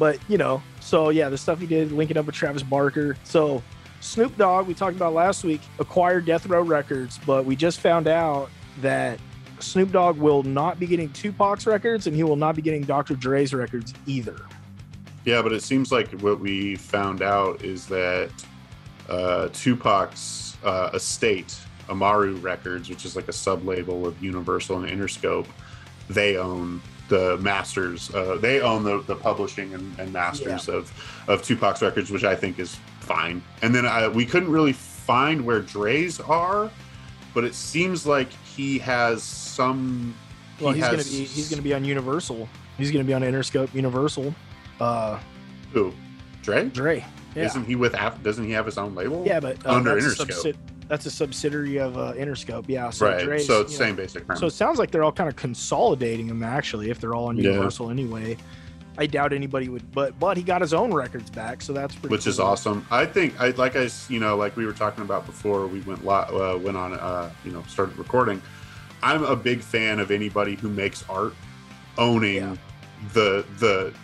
But you know, so yeah, the stuff he did linking up with Travis Barker. So Snoop Dogg, we talked about last week, acquired Death Row Records, but we just found out that Snoop Dogg will not be getting Tupac's records, and he will not be getting Dr. Dre's records either. Yeah, but it seems like what we found out is that uh, Tupac's uh, estate, Amaru Records, which is like a sub label of Universal and Interscope, they own the masters. Uh, they own the, the publishing and, and masters of, of Tupac's records, which I think is fine. And then I, we couldn't really find where Dre's are, but it seems like he has some. Well, he he's gonna be he's gonna be on Universal. He's gonna be on Interscope Universal. Uh, Who? Dre? Dre. Yeah. Isn't he with? Af- Doesn't he have his own label? yeah, but uh, under Interscope. subsidi- that's a subsidiary of uh, Interscope. Yeah. So right. Dre's, so it's you know, same basic premise. So it sounds like they're all kind of consolidating them actually, if they're all on Yeah. Universal anyway. I doubt anybody would, but but he got his own records back, so that's pretty. which is awesome. I think I like I you know like we were talking about before we went li- uh, went on uh, you know started recording. I'm a big fan of anybody who makes art owning Yeah. the the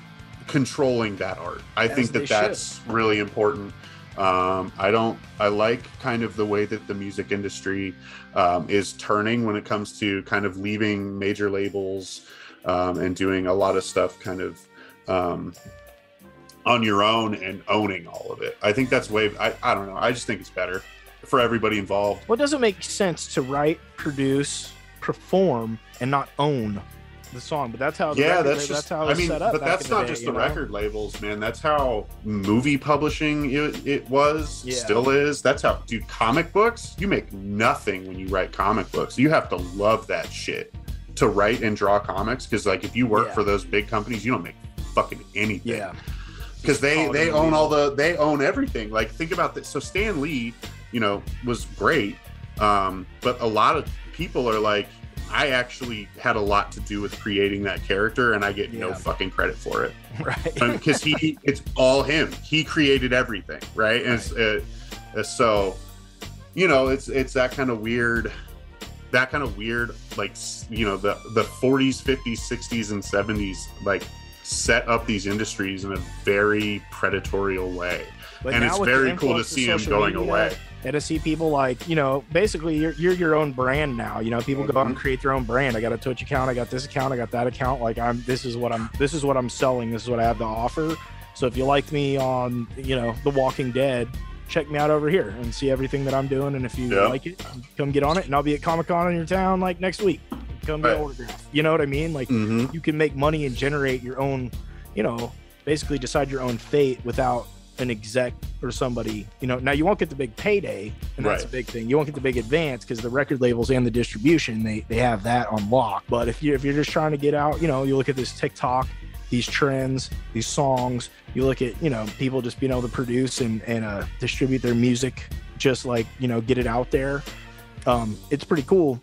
controlling that art. I As think that that's really important. Um, I don't. I like kind of the way that the music industry um, is turning when it comes to kind of leaving major labels um, and doing a lot of stuff kind of um, on your own and owning all of it. I think that's way. I, I don't know. I just think it's better for everybody involved. Well, doesn't make sense to write, produce, perform, and not own the song, but that's how. Yeah, that's label- just. how it I mean, set up but that's not day, just the know? record labels, man. That's how movie publishing it, it was, Yeah. still is. That's how, dude. Comic books, you make nothing when you write comic books. You have to love that shit to write and draw comics because, like, if you work Yeah. for those big companies, you don't make fucking anything. Yeah, because they they own all the they own everything like think about this so stan lee you know was great um but a lot of people are like i actually had a lot to do with creating that character and i get no fucking credit for it. Right. because he it's all him. He created everything right? And it's, uh, uh, so you know it's it's that kind of weird that kind of weird like you know the the 40s 50s 60s and 70s like set up these industries in a very predatorial way. And it's very cool to see him going media, away and to see people like you know basically you're, you're your own brand now you know people go out and create their own brand. I got a twitch account i got this account i got that account. Like i'm this is what i'm this is what i'm selling this is what i have to offer. So if you like me on you know the walking dead check me out over here and see everything that i'm doing. And if you Yeah. like it come get on it and i'll be at comic-con in your town like next week. Come get Right. autograph you know what i mean? Like mm-hmm. you can make money and generate your own, you know, basically decide your own fate without an exec or somebody. You know, now you won't get the big payday, and that's a big thing. You won't get the big advance because the record labels and the distribution they they have that on lock. But if you if you're just trying to get out, you know, you look at this TikTok, these trends, these songs. You look at you know people just being able to produce and and uh, distribute their music, just like you know get it out there. Um, it's pretty cool.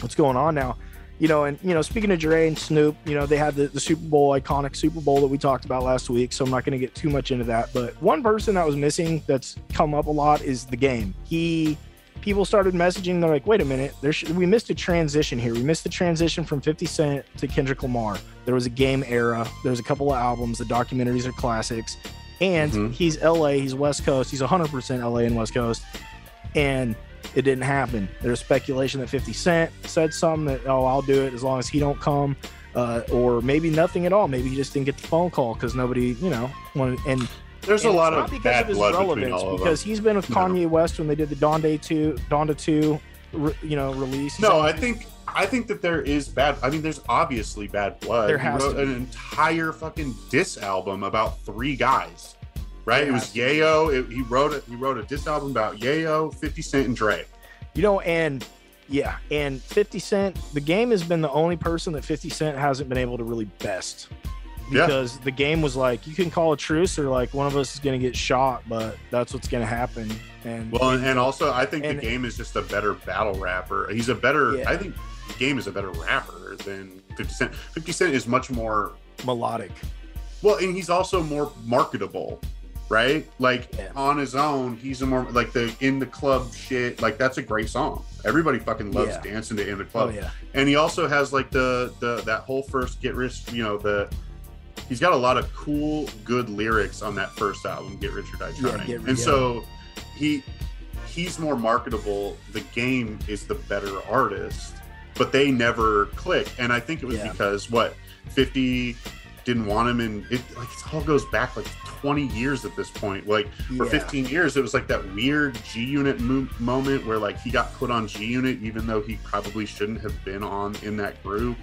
What's going on now? You know, and you know, speaking of Dre and Snoop, you know, they had the, the Super Bowl iconic Super Bowl that we talked about last week, so I'm not going to get too much into that. But one person that was missing that's come up a lot is the game. He people started messaging. They're like, wait a minute, there should, we missed a transition here. We missed the transition from 50 Cent to Kendrick Lamar. There was a game era. There's a couple of albums. The documentaries are classics, and Mhm. he's LA. He's West Coast. He's 100% LA and West Coast, and it didn't happen. There's speculation that 50 Cent said something that, oh, I'll do it as long as he don't come, uh, or maybe nothing at all. Maybe he just didn't get the phone call because nobody, you know, wanted. And, there's a lot of because bad of his relevance, because he's been with No. Kanye West when they did the Donda two, Donda two, re, you know, release. No i think i think that there is bad i mean there's obviously bad blood There he wrote an entire fucking diss album about three guys right it was to yayo it, he wrote it he wrote a diss album about yayo 50 cent and dre You know, and yeah, and 50 Cent, the game has been the only person that 50 Cent hasn't been able to really best. Yeah. because the game was like you can call a truce or like one of us is gonna get shot, but that's what's gonna happen. And Well, and, and also, I think and- the game is just a better battle rapper. He's a better. Yeah. I think the game is a better rapper than Fifty Cent. Fifty Cent is much more melodic. well, and he's also more marketable, right? Like Yeah. on his own, he's a more like the in the club shit. Like that's a great song. Everybody fucking loves Yeah. dancing to in the Oh club. yeah, and he also has like the the that whole first get rich you know the he's got a lot of cool good lyrics on that first album get rich or die Yeah, trying Get and yeah. so he he's more marketable the game is the better artist but they never click and i think it was Yeah. because what 50 didn't want him and it like it all goes back like 20 years at this point like for Yeah. 15 years it was like that weird g unit mo- moment where like he got put on g unit even though he probably shouldn't have been on in that group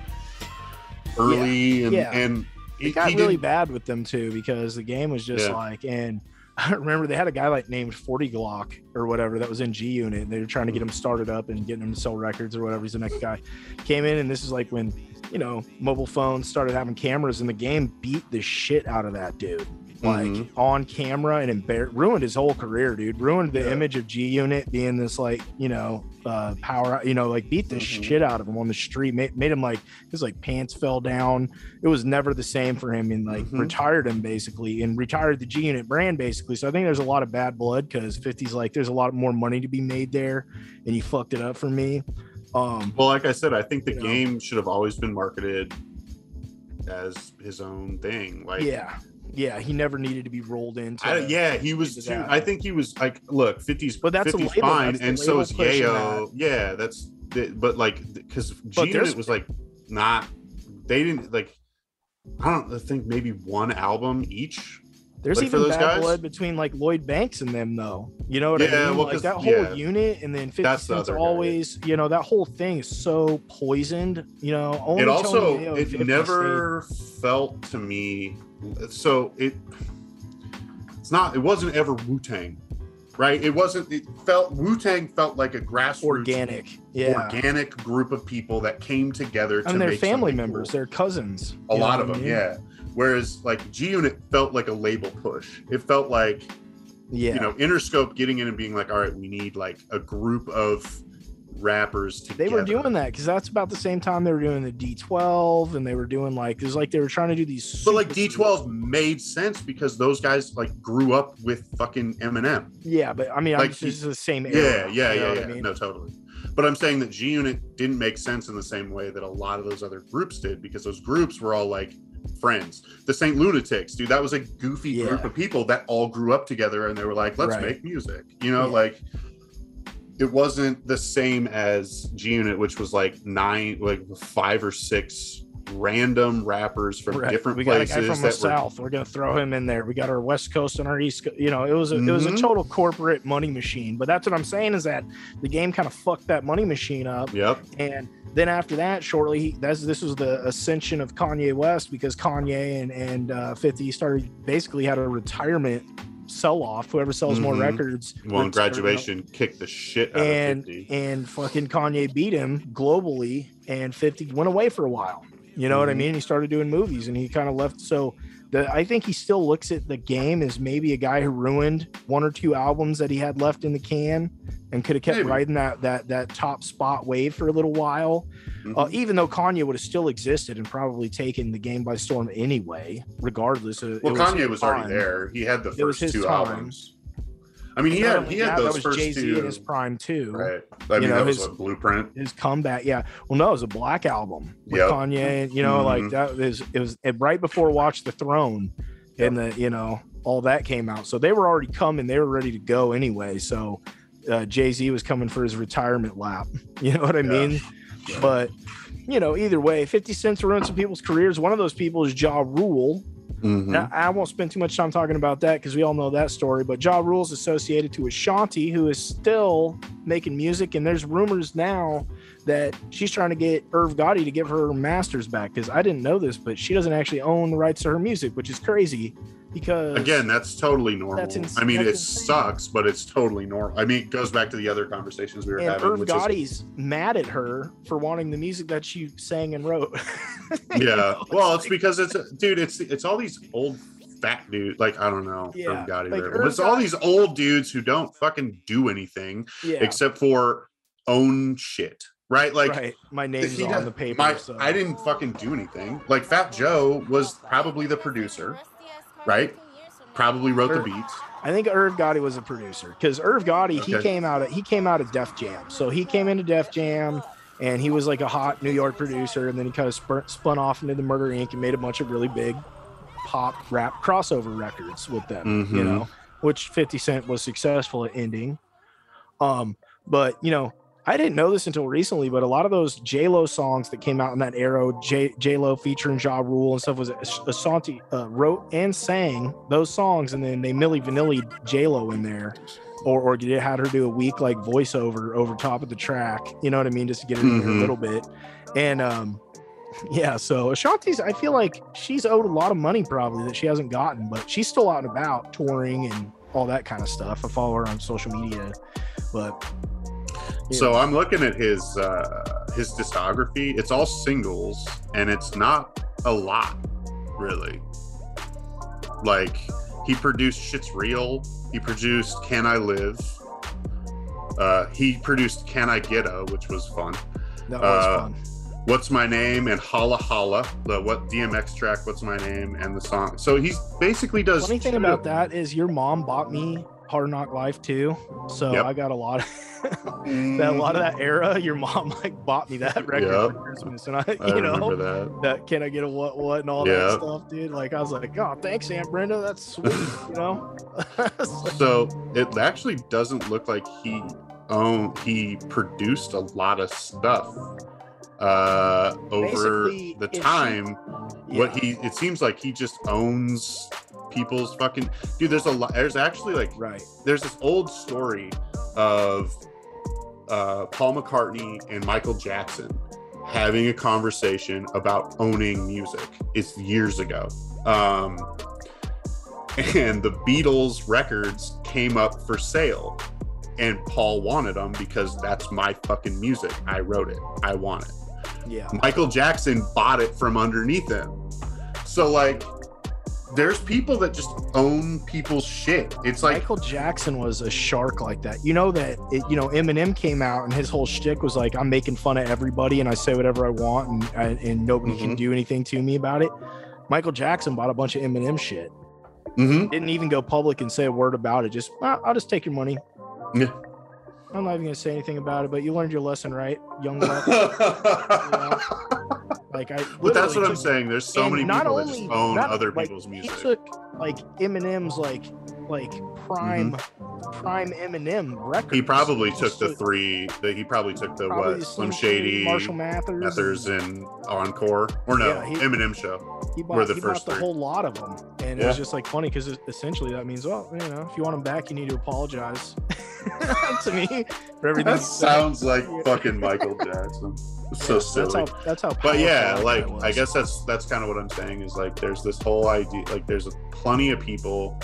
early and Yeah. and he, it got really bad with them too because the game was just Yeah. like and. I remember they had a guy like named 40 Glocc or whatever that was in G Unit. And they were trying to get him started up and getting him to sell records or whatever. He's the next guy. Came in, and this is like when, you know, mobile phones started having cameras, and the game beat the shit out of that dude. Like Mhm. on camera and embar- ruined his whole career, dude. Ruined the Yeah. image of G Unit being this like, you know, uh power, you know, like beat the Mhm. shit out of him on the street. Made, made him like his like pants fell down. It was never the same for him and like Mhm. retired him basically and retired the G Unit brand basically. So I think there's a lot of bad blood because 50's like there's a lot more money to be made there and you fucked it up for me. Um well like i said i think the You know. game should have always been marketed as his own thing like yeah. Yeah, he never needed to be rolled into I, yeah, he was too. that. I think he was like, look, 50's, But that's a 50's label, fine, that's and so is Yayo. Yeah, that's, the- but like, because G there's- was like not, they didn't like, I don't think maybe one album each. There's Like, even bad guys? blood between like Lloyd Banks and them though. You know what Yeah, I mean? well, like that whole yeah. unit and then 50 That's the Cent's other guy. always, you know, that whole thing is so poisoned, you know. Only it also, it 50 never felt to me, so it, it's not, it wasn't ever Wu Tang, right? It wasn't, it felt, Wu Tang felt like a grassroots, organic. Yeah. organic group of people that came together to I mean, they're family members, cool. they're cousins. a lot of I them mean? yeah whereas like g unit felt like a label push it felt like Yeah. you know interscope getting in and being like all right we need like a group of rappers together they were doing that because that's about the same time they were doing the D12 and they were doing like, it was like they were trying to do these. but like d12 made sense because those guys like grew up with fucking eminem Yeah, but I mean, like, is the same yeah era. yeah you know yeah, yeah. I mean? no totally but i'm saying that g unit didn't make sense in the same way that a lot of those other groups did because those groups were all like friends the saint lunatics dude that was a goofy Yeah. group of people that all grew up together and they were like let's Right. make music you know Yeah. like it wasn't the same as g unit which was like nine like five or six random rappers from Right. different we got a places guy from the were south. We're gonna throw him in there. We got our west coast and our east. coast. You know, it was a, it was a Mhm. total corporate money machine. But that's what I'm saying is that the game kind of fucked that money machine up. yep And then after that, shortly, he, that's this was the ascension of Kanye West because Kanye and and uh, 50 started basically had a retirement sell off. Whoever sells more Mhm. records. well graduation kicked the shit out and of 50 and fucking Kanye beat him globally, and 50 went away for a while. You know what I Mhm. mean? He started doing movies, and he kind of left. So, the I think he still looks at the game as maybe a guy who ruined one or two albums that he had left in the can, and could have kept Maybe. riding that that that top spot wave for a little while. Uh, Mhm. even though Kanye would have still existed and probably taken the game by storm anyway, regardless. Of, Well, it Kanye was already there. He had the first two time. albums. I mean, he had he had that, those that was first Jay Z in his prime too. Right. I mean, know, that was his- a blueprint. his comeback. Yeah. Well, no, it was a black album with Yep. Kanye. You know, like Mhm. that was it was right before Watch the Throne, and the you know all that came out. So they were already coming. They were ready to go anyway. So uh, Jay Z was coming for his retirement lap. You know what I Yeah. mean? But you know, either way, Fifty Cent's ruined some people's careers. One of those people is Ja Rule. Mhm. Now, I won't spend too much time talking about that because we all know that story. But Ja Rule's is associated to Ashanti, who is still making music, and there's rumors now that she's trying to get Irv Gotti to give her masters back because I didn't know this, but she doesn't actually own the rights to her music, which is crazy because Again, that's totally normal. That's ins- I mean, it insane. sucks, but it's totally normal. I mean, it goes back to the other conversations we were and having. Irv which is- mad at her for wanting the music that she sang and wrote. You yeah. know, well, it's like- because it's dude. It's it's all these old fat dude. Like I don't know. Yeah, Irv Gotti, like but it's all these old dudes who don't fucking do anything yeah, except for own shit. Right? Like right. My name's on the paper. my, so. I didn't fucking do anything. Like Fat Joe was probably the producer, right? Probably wrote the beats. I think Irv Gotti was a producer because Irv Gotti he came out of he came out of Def Jam, so he came into Def Jam and he was like a hot New York producer, and then he kind of spun, spun off into the Murder Inc. and made a bunch of really big pop rap crossover records with them, you Mhm. know, which 50 Cent was successful at ending. Um, but you know, I didn't know this until recently, but a lot of those J Lo songs that came out in that era, J J Lo featuring Ja Rule and stuff, was Ashanti uh, wrote and sang those songs, and then they Milli Vanilli J Lo in there, or or had her do a week like voiceover over top of the track. You know what I mean, just to get it in there a Mhm. little bit, and um. Yeah, so Ashanti's, I feel like she's owed a lot of money probably that she hasn't gotten, but she's still out and about touring and all that kind of stuff. I follow her on social media, but Yeah. So I'm looking at his uh his discography. It's all singles and it's not a lot, really. Like he produced Shit's Real, he produced Can I Live? Uh he produced Can I Get A, which was fun. that was Uh, fun. What's My Name and Holla Holla, the what DMX track, What's My Name, and the song. So he's basically does Funny thing about that is your mom bought me Hard Knock Life too, so Yep. I got a lot of that. A lot of that era, your mom like bought me that record Yep. for Christmas, and I, I you know, that. that can I get a what what and all Yeah. that stuff, dude. Like I was like, oh, thanks, Aunt Brenda, that's sweet, you know. So it actually doesn't look like he owned he produced a lot of stuff uh over Basically, the if she- time what he it seems like he just owns people's fucking dude there's a lot there's actually like right, there's this old story of uh paul mccartney and michael jackson having a conversation about owning music. It's years ago. Um and the beatles records came up for sale and paul wanted them because that's my fucking music. I wrote it. I want it. Yeah. Michael Jackson bought it from underneath him. So like there's people that just own people's shit. It's like Michael Jackson was a shark like that. You know that it, you know Eminem came out and his whole shtick was like I'm making fun of everybody and I say whatever I want and and, and nobody can Mhm. do anything to me about it. Michael Jackson bought a bunch of Eminem shit. Mhm. Didn't even go public and say a word about it. Just "Ah, I'll just take your money. Yeah. I'm not even gonna say anything about it, but you learned your lesson, right, young buck? Like I. but that's what I'm saying. There's so many people that just own not- other like, people's He took like Eminem's like like prime prime Eminem record. Mm-hmm. He probably took the three. The, he probably took the probably what? Slim Shady, Marshall Mathers, Mathers, and Encore, or no, Yeah, he- Eminem show. He were bought, the he first bought the whole lot of them, and it was just like funny because essentially that means, well, you know, if you want them back, you need to apologize to me for everything. That sounds like fucking Michael Jackson. So Yeah, silly. That's how. That's how. but yeah like i guess that's that's kind of what i'm saying is like there's this whole idea like there's plenty of people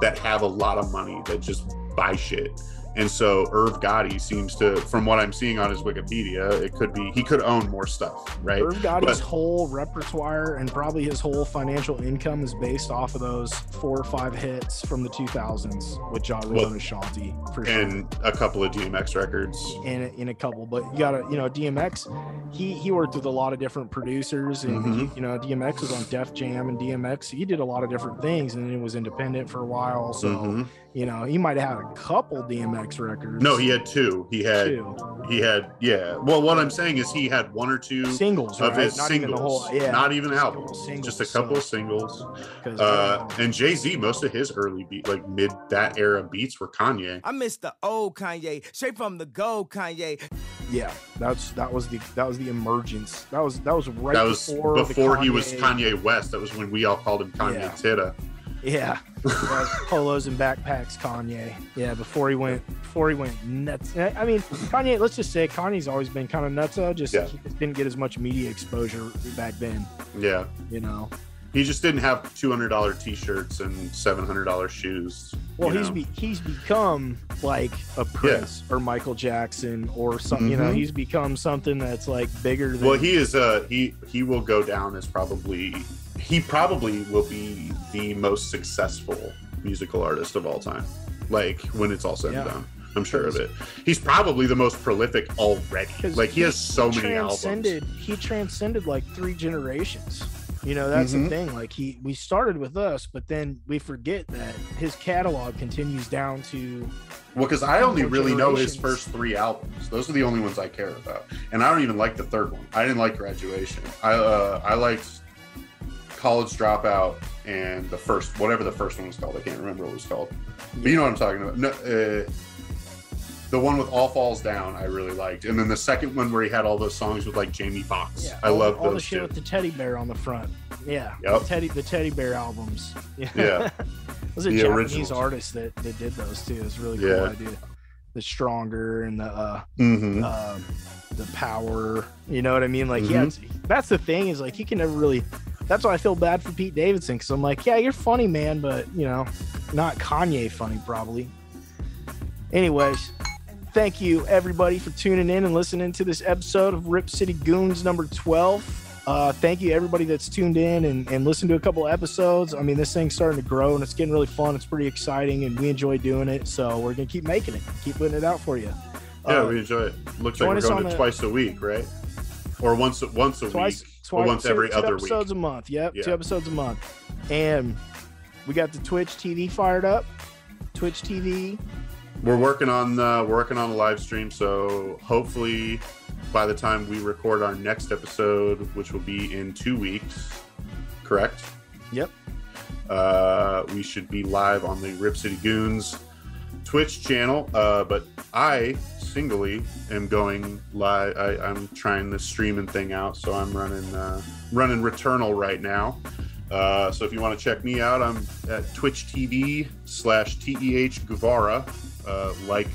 that have a lot of money that just buy shit and so irv gotti seems to from what i'm seeing on his wikipedia it could be he could own more stuff right Irv Gotti's But- whole repertoire and probably his whole financial income is based off of those four or five hits from the 2000s with Ja Rule Well, and Ashanti for sure. and a couple of dmx records in in a couple, but you gotta, you know, DMX, he he worked with a lot of different producers, and Mhm. he, you know, DMX was on Def Jam, and DMX he did a lot of different things, and then he was independent for a while. So Mhm. You know, he might have had a couple DMX records. no he had two he had two he had yeah well what i'm saying is he had one or two singles of right? his Not singles even whole, yeah, not even just albums singles, just a couple so- of singles. Uh, uh, and Jay Z, most of his early beat, like mid that era beats, were Kanye. I miss the old Kanye, straight from the gold Kanye. yeah, that's that was the that was the emergence. That was that was right that was before, before, the he was Kanye Kanye West. That was when we all called him Kanye Yeah. Titta. Yeah, Yeah, polos and backpacks, Kanye. Yeah, before he went, before he went nuts. I I mean, Kanye. Let's just say Kanye's always been kind of nuts. Though, just Yeah. he just didn't get as much media exposure back then. Yeah. You know. He just didn't have two hundred dollar T-shirts and seven hundred dollar shoes. Well, he's be, he's become like a Prince or Michael Jackson or something. You know, Mhm. he's become something that's like bigger than. well, he is. Uh, he he will go down as probably he probably will be the most successful musical artist of all time. Like when it's all said Yeah. and done, I'm sure of it. He's probably the most prolific already. Like he has so many albums. transcended, He transcended like three generations. You know, that's Mhm. the thing. Like he, we started with us, but then we forget that his catalog continues down to. Well, because I only really know his first three albums. Those are the only ones I care about, and I don't even like the third one. I didn't like Graduation. I uh, I liked College Dropout and the first whatever the first one was called. I can't remember what it was called. But you know what I'm talking about. No, uh, the one with All Falls Down, I really liked, and then the second one where he had all those songs with like Jamie Foxx. Yeah, I love all the shit two. with the teddy bear on the front. Yeah, Yep. the teddy, the teddy bear albums. Yeah, Yeah. it was a The Japanese originals. artist that, that did those too. It's really cool Yeah. idea. The stronger and the uh, Mhm. um, the power. You know what I mean? Like, Mm-hmm. yeah, that's the thing is like he can never really. That's why I feel bad for Pete Davidson because I'm like, yeah, you're funny, man, but you know, not Kanye funny probably. Anyways, thank you everybody for tuning in and listening to this episode of Rip City Goons number 12. Uh, thank you everybody that's tuned in and, and listened to a couple episodes. I mean, this thing's starting to grow and it's getting really fun. It's pretty exciting and we enjoy doing it. So we're gonna keep making it, keep putting it out for you. Yeah, Uh, we enjoy it. Looks like we're going to the- tce a week, right? Or once once a twice, week, twice once every two other week. episodes a month. Yep, Yeah. two episodes a month. And we got the Twitch TV fired up. Twitch TV. We're working on uh, we're working on a live stream, so hopefully by the time we record our next episode, which will be in two weeks, correct? Yep. Uh, we should be live on the Rip City Goons Twitch channel. Uh, but I singly am going live. I, I'm trying the streaming thing out, so I'm running uh, running Returnal right now. Uh, so if you want to check me out, I'm at Twitch TV slash TEH Guevara, uh, like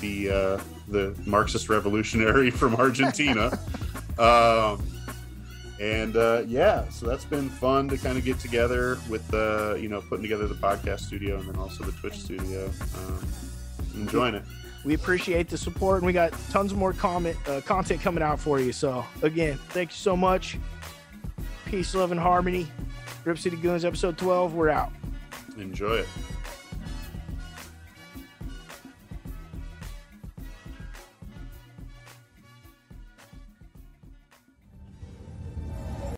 the uh, the Marxist revolutionary from Argentina. um, and uh, yeah, so that's been fun to kind of get together with uh, you know putting together the podcast studio and then also the Twitch studio. Um, enjoying it. We appreciate the support and we got tons more comment uh, content coming out for you. So again, thank you so much. Peace, love, and harmony. Rip City Goons episode 12. We're out. Enjoy it.